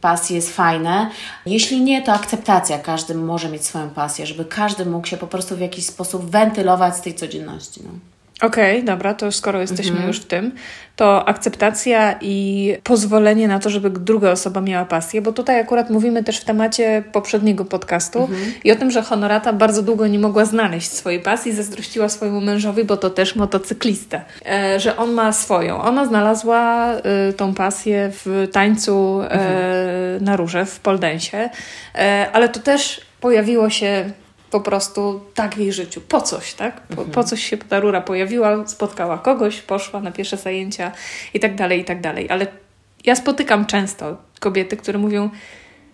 pasji jest fajne. Jeśli nie, to akceptacja. Każdy może mieć swoją pasję, żeby każdy mógł się po prostu w jakiś sposób wentylować z tej codzienności. No. Okej, okay, dobra, to skoro jesteśmy mhm. już w tym, to akceptacja i pozwolenie na to, żeby druga osoba miała pasję, bo tutaj akurat mówimy też w temacie poprzedniego podcastu mhm. i o tym, że Honorata bardzo długo nie mogła znaleźć swojej pasji, zazdrościła swojemu mężowi, bo to też motocyklista, e, że on ma swoją. Ona znalazła e, tą pasję w tańcu e, mhm. na róże, w poldensie, e, ale to też pojawiło się po prostu tak w jej życiu, po coś, tak? Po, mhm. po coś się ta rura pojawiła, spotkała kogoś, poszła na pierwsze zajęcia i tak dalej, i tak dalej. Ale ja spotykam często kobiety, które mówią,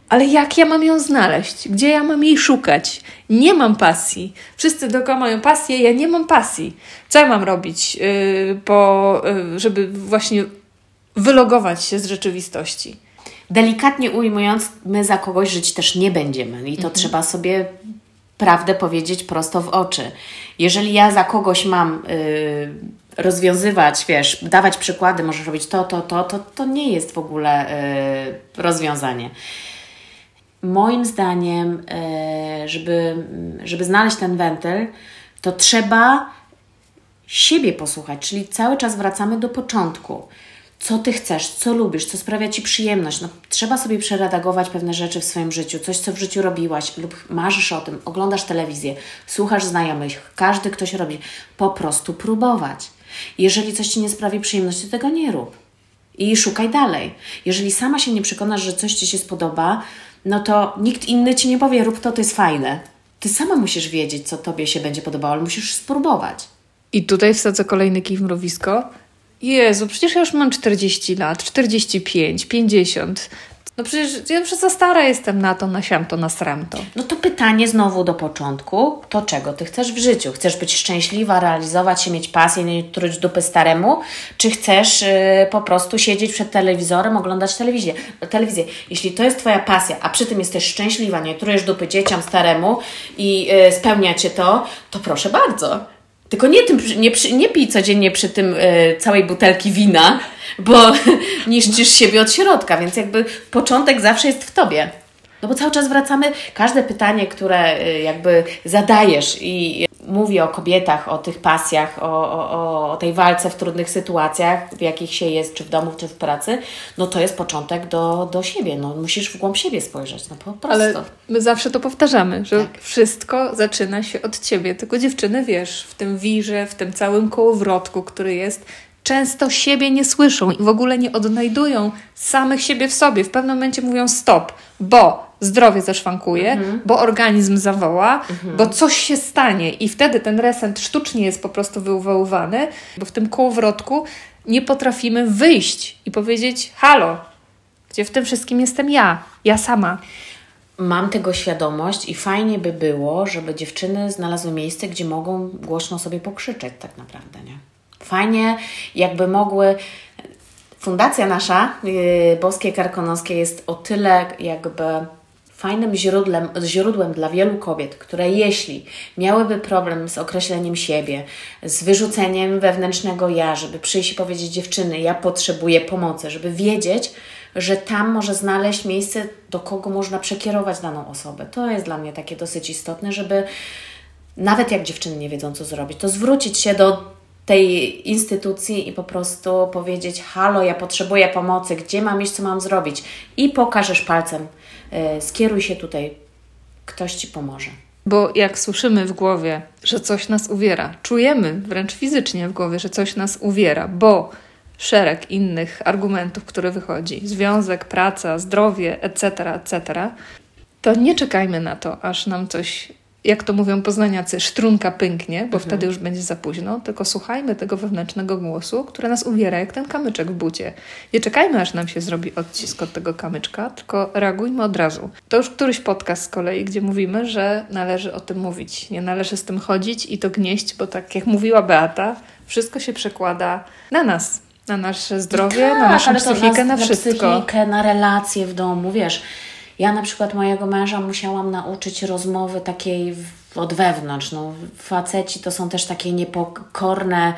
Ale jak ja mam ją znaleźć? Gdzie ja mam jej szukać? Nie mam pasji. Wszyscy dookoła mają pasję, ja nie mam pasji. Co ja mam robić, yy, po, yy, żeby właśnie wylogować się z rzeczywistości? Delikatnie ujmując, my za kogoś żyć też nie będziemy i to mhm. trzeba sobie prawdę powiedzieć prosto w oczy. Jeżeli ja za kogoś mam yy, rozwiązywać, wiesz, dawać przykłady, możesz robić to, to, to, to, to nie jest w ogóle yy, rozwiązanie. Moim zdaniem, yy, żeby, żeby znaleźć ten wentyl, to trzeba siebie posłuchać, czyli cały czas wracamy do początku co ty chcesz, co lubisz, co sprawia ci przyjemność. No, trzeba sobie przeredagować pewne rzeczy w swoim życiu, coś, co w życiu robiłaś lub marzysz o tym, oglądasz telewizję, słuchasz znajomych, każdy ktoś robi. Po prostu próbować. Jeżeli coś ci nie sprawi przyjemności, tego nie rób. I szukaj dalej. Jeżeli sama się nie przekonasz, że coś ci się spodoba, no to nikt inny ci nie powie, rób to, to jest fajne. Ty sama musisz wiedzieć, co tobie się będzie podobało, ale musisz spróbować. I tutaj wsadzę kolejny kij w mrowisko Jezu, przecież ja już mam 40 lat, 45, 50. No przecież ja już za stara jestem na to, na siamto, na sramto. No to pytanie znowu do początku. To czego ty chcesz w życiu? Chcesz być szczęśliwa, realizować się, mieć pasję, nie truć dupy staremu? Czy chcesz yy, po prostu siedzieć przed telewizorem, oglądać telewizję? telewizję? Jeśli to jest twoja pasja, a przy tym jesteś szczęśliwa, nie trujesz dupy dzieciom staremu i yy, spełnia cię to, to proszę bardzo tylko nie, tym, nie, nie pij codziennie przy tym y, całej butelki wina, bo niszczysz siebie od środka, więc jakby początek zawsze jest w tobie. No bo cały czas wracamy, każde pytanie, które y, jakby zadajesz i mówi o kobietach, o tych pasjach, o, o, o tej walce w trudnych sytuacjach, w jakich się jest, czy w domu, czy w pracy, no to jest początek do, do siebie. No, musisz w głąb siebie spojrzeć, no po prostu. Ale my zawsze to powtarzamy, że tak. wszystko zaczyna się od Ciebie. Tylko dziewczyny, wiesz, w tym wirze, w tym całym kołowrotku, który jest, często siebie nie słyszą i w ogóle nie odnajdują samych siebie w sobie. W pewnym momencie mówią stop, bo zdrowie zaszwankuje, mhm. bo organizm zawoła, mhm. bo coś się stanie i wtedy ten reset sztucznie jest po prostu wywoływany, bo w tym kołowrotku nie potrafimy wyjść i powiedzieć halo, gdzie w tym wszystkim jestem ja, ja sama. Mam tego świadomość i fajnie by było, żeby dziewczyny znalazły miejsce, gdzie mogą głośno sobie pokrzyczeć tak naprawdę, nie? Fajnie, jakby mogły Fundacja nasza, yy, Boskie Karkonoskie, jest o tyle jakby fajnym źródłem, źródłem dla wielu kobiet, które jeśli miałyby problem z określeniem siebie, z wyrzuceniem wewnętrznego ja, żeby przyjść i powiedzieć dziewczyny, ja potrzebuję pomocy, żeby wiedzieć, że tam może znaleźć miejsce, do kogo można przekierować daną osobę. To jest dla mnie takie dosyć istotne, żeby nawet jak dziewczyny nie wiedzą, co zrobić, to zwrócić się do tej instytucji i po prostu powiedzieć: Halo, ja potrzebuję pomocy, gdzie mam iść, co mam zrobić? I pokażesz palcem, yy, skieruj się tutaj, ktoś ci pomoże. Bo jak słyszymy w głowie, że coś nas uwiera, czujemy wręcz fizycznie w głowie, że coś nas uwiera, bo szereg innych argumentów, które wychodzi związek, praca, zdrowie, etc., etc., to nie czekajmy na to, aż nam coś jak to mówią poznaniacy, sztrunka pęknie, bo mhm. wtedy już będzie za późno, tylko słuchajmy tego wewnętrznego głosu, który nas uwiera jak ten kamyczek w bucie. Nie czekajmy, aż nam się zrobi odcisk od tego kamyczka, tylko reagujmy od razu. To już któryś podcast z kolei, gdzie mówimy, że należy o tym mówić. Nie należy z tym chodzić i to gnieść, bo tak jak mówiła Beata, wszystko się przekłada na nas, na nasze zdrowie, tak, na naszą psychikę, na, na wszystko. Na psychikę, na relacje w domu, wiesz ja na przykład mojego męża musiałam nauczyć rozmowy takiej od wewnątrz. No, faceci to są też takie niepokorne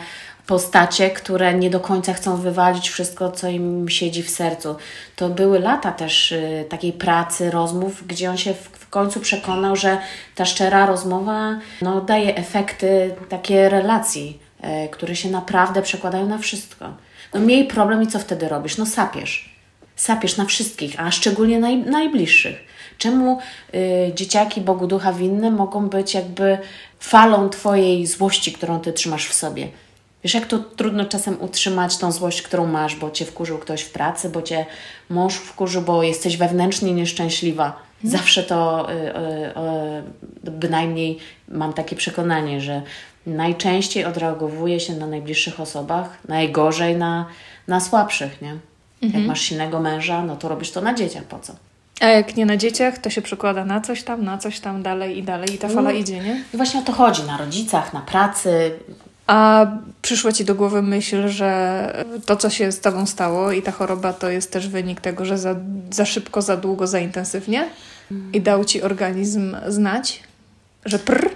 postacie, które nie do końca chcą wywalić wszystko, co im siedzi w sercu. To były lata też y, takiej pracy, rozmów, gdzie on się w, w, końcu przekonał, że ta szczera rozmowa no, daje efekty takie relacji, y, które się naprawdę przekładają na wszystko. No miej problem i co wtedy robisz? No sapiesz sapiesz na wszystkich, a szczególnie naj, najbliższych. Czemu y, dzieciaki Bogu Ducha winne mogą być jakby falą Twojej złości, którą Ty trzymasz w sobie? Wiesz, jak to trudno czasem utrzymać tą złość, którą masz, bo Cię wkurzył ktoś w pracy, bo Cię mąż wkurzył, bo jesteś wewnętrznie nieszczęśliwa. Hmm. Zawsze to y, y, y, bynajmniej mam takie przekonanie, że najczęściej odreagowuje się na najbliższych osobach, najgorzej na, na słabszych, nie? Mhm. Jak masz silnego męża, no to robisz to na dzieciach, po co? A jak nie na dzieciach, to się przekłada na coś tam, na coś tam, dalej i dalej i ta fala No. idzie, nie? I właśnie o to chodzi, na rodzicach, na pracy. A przyszła Ci do głowy myśl, że to, co się z Tobą stało i ta choroba, to jest też wynik tego, że za, za szybko, za długo, za intensywnie? I dał Ci organizm znać, że prr?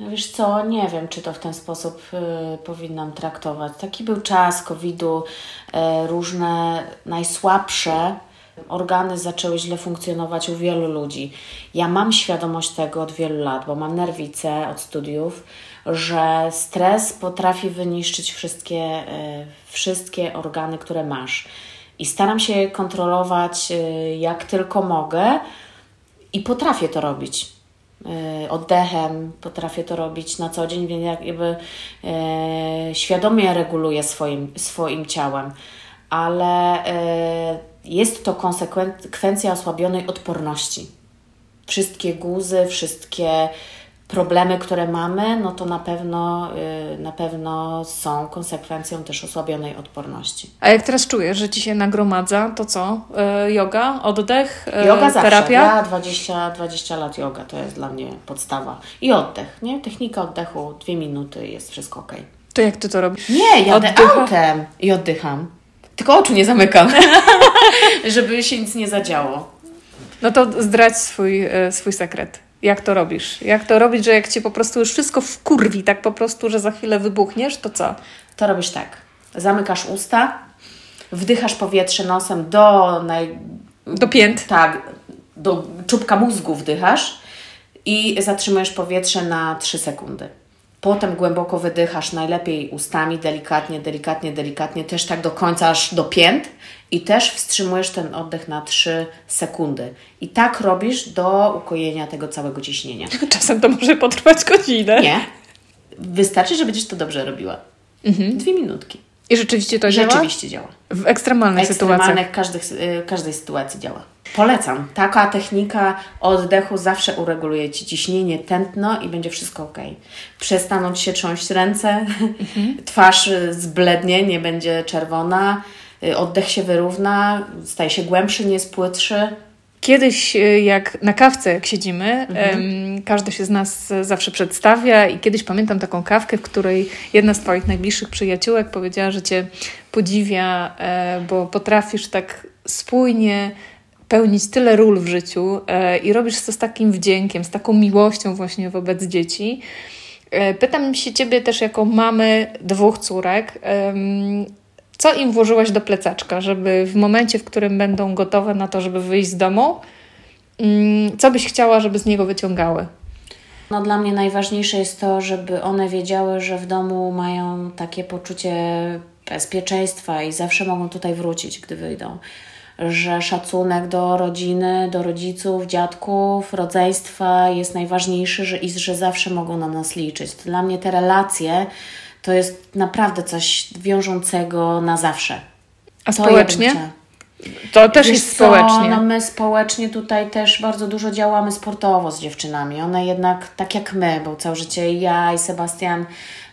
Wiesz co, nie wiem, czy to w ten sposób y, powinnam traktować. Taki był czas COVID-u, y, różne najsłabsze organy zaczęły źle funkcjonować u wielu ludzi. Ja mam świadomość tego od wielu lat, bo mam nerwicę od studiów, że stres potrafi wyniszczyć wszystkie, y, wszystkie organy, które masz. I staram się kontrolować y, jak tylko mogę i potrafię to robić oddechem, potrafię to robić na co dzień, więc jakby y, świadomie reguluję swoim, swoim ciałem, ale y, jest to konsekwencja osłabionej odporności. Wszystkie guzy, wszystkie problemy, które mamy, no to na pewno, y, na pewno są konsekwencją też osłabionej odporności. A jak teraz czujesz, że Ci się nagromadza, to co? E, yoga, oddech, e, Yoga zawsze. terapia? Ja 20, 20 lat yoga to jest dla mnie podstawa. I oddech, nie? Technika oddechu, dwie minuty jest wszystko ok. To jak Ty to robisz? Nie, jadę Oddycha- autem i oddycham. Tylko oczu nie zamykam, żeby się nic nie zadziało. No to zdradź swój, swój sekret. Jak to robisz? Jak to robić, że jak Cię po prostu już wszystko wkurwi, tak po prostu, że za chwilę wybuchniesz, to co? To robisz tak. Zamykasz usta, wdychasz powietrze nosem do naj... Do pięt. Tak, do czubka mózgu wdychasz i zatrzymujesz powietrze na 3 sekundy. Potem głęboko wydychasz, najlepiej ustami, delikatnie, delikatnie, delikatnie, też tak do końca, aż do pięt i też wstrzymujesz ten oddech na 3 sekundy. I tak robisz do ukojenia tego całego ciśnienia. Czasem to może potrwać godzinę. Nie. Wystarczy, że będziesz to dobrze robiła. Dwie minutki. I rzeczywiście to działa? Rzeczywiście działa. W ekstremalnych W sytuacjach. ekstremalnych każdych, y, każdej sytuacji działa. Polecam. Taka technika oddechu zawsze ureguluje Ci ciśnienie, tętno i będzie wszystko ok. Przestaną Ci się trząść ręce, twarz y, zblednie, nie będzie czerwona, oddech się wyrówna, staje się głębszy, nie jest płytszy. Kiedyś, y, jak na kawce, jak siedzimy, Mhm. każdy się z nas zawsze przedstawia i kiedyś pamiętam taką kawkę, w której jedna z Twoich najbliższych przyjaciółek powiedziała, że Cię podziwia, e, bo potrafisz tak spójnie pełnić tyle ról w życiu e, i robisz to z takim wdziękiem, z taką miłością właśnie wobec dzieci. E, Pytam się Ciebie też jako mamy dwóch córek, co im włożyłaś do plecaczka, żeby w momencie, w którym będą gotowe na to, żeby wyjść z domu, mm, co byś chciała, żeby z niego wyciągały? No, dla mnie najważniejsze jest to, żeby one wiedziały, że w domu mają takie poczucie bezpieczeństwa i zawsze mogą tutaj wrócić, gdy wyjdą. Że szacunek do rodziny, do rodziców, dziadków, rodzeństwa jest najważniejszy że, i że zawsze mogą na nas liczyć. Dla mnie te relacje to jest naprawdę coś wiążącego na zawsze. A ja społecznie? chciała. To też Wiesz jest co, społecznie. No my społecznie tutaj też bardzo dużo działamy sportowo z dziewczynami. One jednak tak jak my, bo całe życie i ja i Sebastian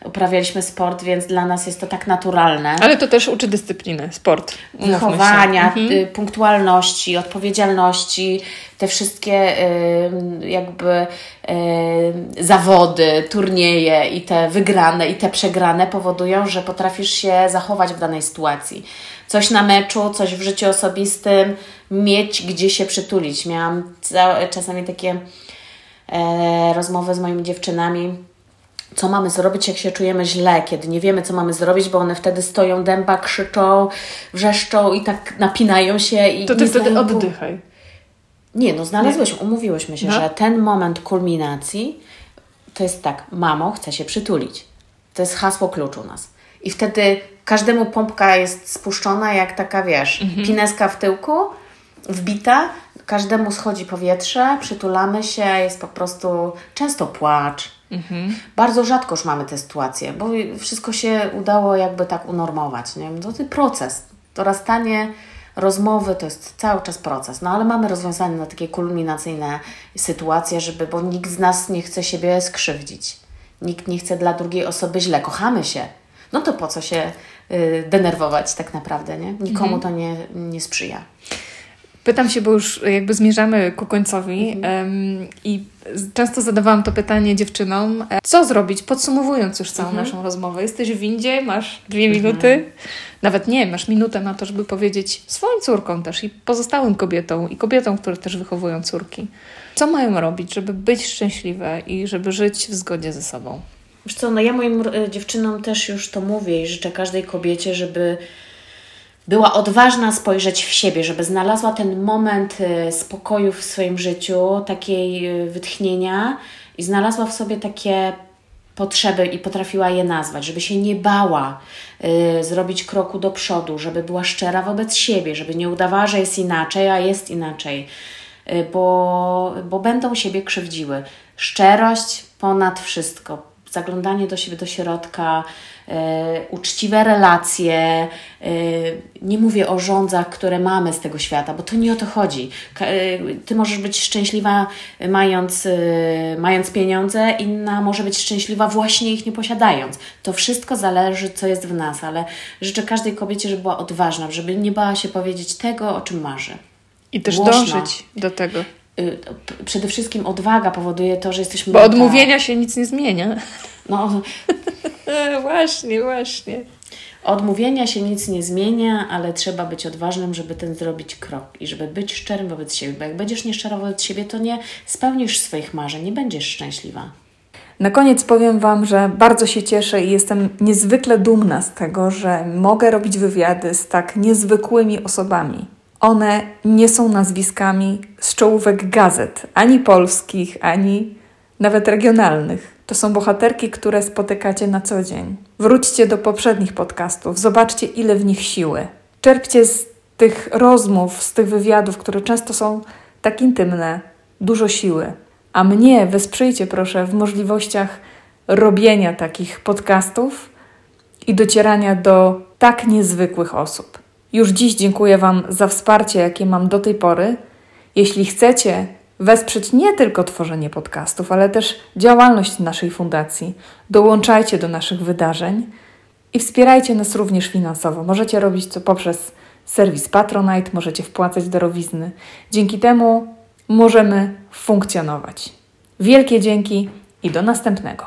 uprawialiśmy sport, więc dla nas jest to tak naturalne. Ale to też uczy dyscypliny, sport. Wychowania, Mhm. y, punktualności, odpowiedzialności, te wszystkie y, jakby y, zawody, turnieje i te wygrane i te przegrane powodują, że potrafisz się zachować w danej sytuacji. Coś na meczu, coś w życiu osobistym, mieć gdzie się przytulić. Miałam czasami takie e, rozmowy z moimi dziewczynami, co mamy zrobić, jak się czujemy źle, kiedy nie wiemy, co mamy zrobić, bo one wtedy stoją dęba, krzyczą, wrzeszczą i tak napinają się. I To ty wtedy znają oddychaj. Nie, no znalazłyśmy, umówiłyśmy się, No. że ten moment kulminacji to jest tak, mamo, chcę się przytulić. To jest hasło klucz u nas. I wtedy każdemu pompka jest spuszczona jak taka, wiesz, Mhm. pineska w tyłku, wbita, każdemu schodzi powietrze, przytulamy się, jest po prostu często płacz. Mhm. Bardzo rzadko już mamy te sytuacje, bo wszystko się udało jakby tak unormować. Nie? To jest proces. Dorastanie, rozmowy to jest cały czas proces. No ale mamy rozwiązane na takie kulminacyjne sytuacje, żeby, bo nikt z nas nie chce siebie skrzywdzić. Nikt nie chce dla drugiej osoby źle. Kochamy się. No to po co się y, denerwować tak naprawdę, nie? Nikomu to nie, nie sprzyja. Pytam się, bo już jakby zmierzamy ku końcowi mhm. um, i często zadawałam to pytanie dziewczynom, e, co zrobić, podsumowując już całą mhm. naszą rozmowę. Jesteś w windzie, masz dwie mhm. minuty, nawet nie, masz minutę na to, żeby powiedzieć swoim córkom też i pozostałym kobietom i kobietom, które też wychowują córki, co mają robić, żeby być szczęśliwe i żeby żyć w zgodzie ze sobą. Wiesz co, no ja moim e, dziewczynom też już to mówię i życzę każdej kobiecie, żeby była odważna spojrzeć w siebie, żeby znalazła ten moment e, spokoju w swoim życiu, takiej e, wytchnienia i znalazła w sobie takie potrzeby i potrafiła je nazwać, żeby się nie bała y, zrobić kroku do przodu, żeby była szczera wobec siebie, żeby nie udawała, że jest inaczej, a jest inaczej, y, bo, bo będą siebie krzywdziły. Szczerość ponad wszystko zaglądanie do siebie, do środka, e, uczciwe relacje. E, nie mówię o rządzach, które mamy z tego świata, bo to nie o to chodzi. E, ty możesz być szczęśliwa mając, mając pieniądze, inna może być szczęśliwa właśnie ich nie posiadając. To wszystko zależy, co jest w nas, ale życzę każdej kobiecie, żeby była odważna, żeby nie bała się powiedzieć tego, o czym marzy. I też Głośno. dążyć do tego. Y, przede wszystkim odwaga powoduje to, że jesteśmy. Bo od mówienia się nic nie zmienia. No. właśnie, właśnie. Od mówienia się nic nie zmienia, ale trzeba być odważnym, żeby ten zrobić krok i żeby być szczerym wobec siebie. Bo jak będziesz nieszczera wobec siebie, to nie spełnisz swoich marzeń, nie będziesz szczęśliwa. Na koniec powiem Wam, że bardzo się cieszę i jestem niezwykle dumna z tego, że mogę robić wywiady z tak niezwykłymi osobami. One nie są nazwiskami z czołówek gazet, ani polskich, ani nawet regionalnych. To są bohaterki, które spotykacie na co dzień. Wróćcie do poprzednich podcastów, zobaczcie, ile w nich siły. Czerpcie z tych rozmów, z tych wywiadów, które często są tak intymne, dużo siły. A mnie wesprzyjcie proszę w możliwościach robienia takich podcastów i docierania do tak niezwykłych osób. Już dziś dziękuję Wam za wsparcie, jakie mam do tej pory. Jeśli chcecie wesprzeć nie tylko tworzenie podcastów, ale też działalność naszej fundacji, dołączajcie do naszych wydarzeń i wspierajcie nas również finansowo. Możecie robić to poprzez serwis Patronite, możecie wpłacać darowizny. Dzięki temu możemy funkcjonować. Wielkie dzięki i do następnego.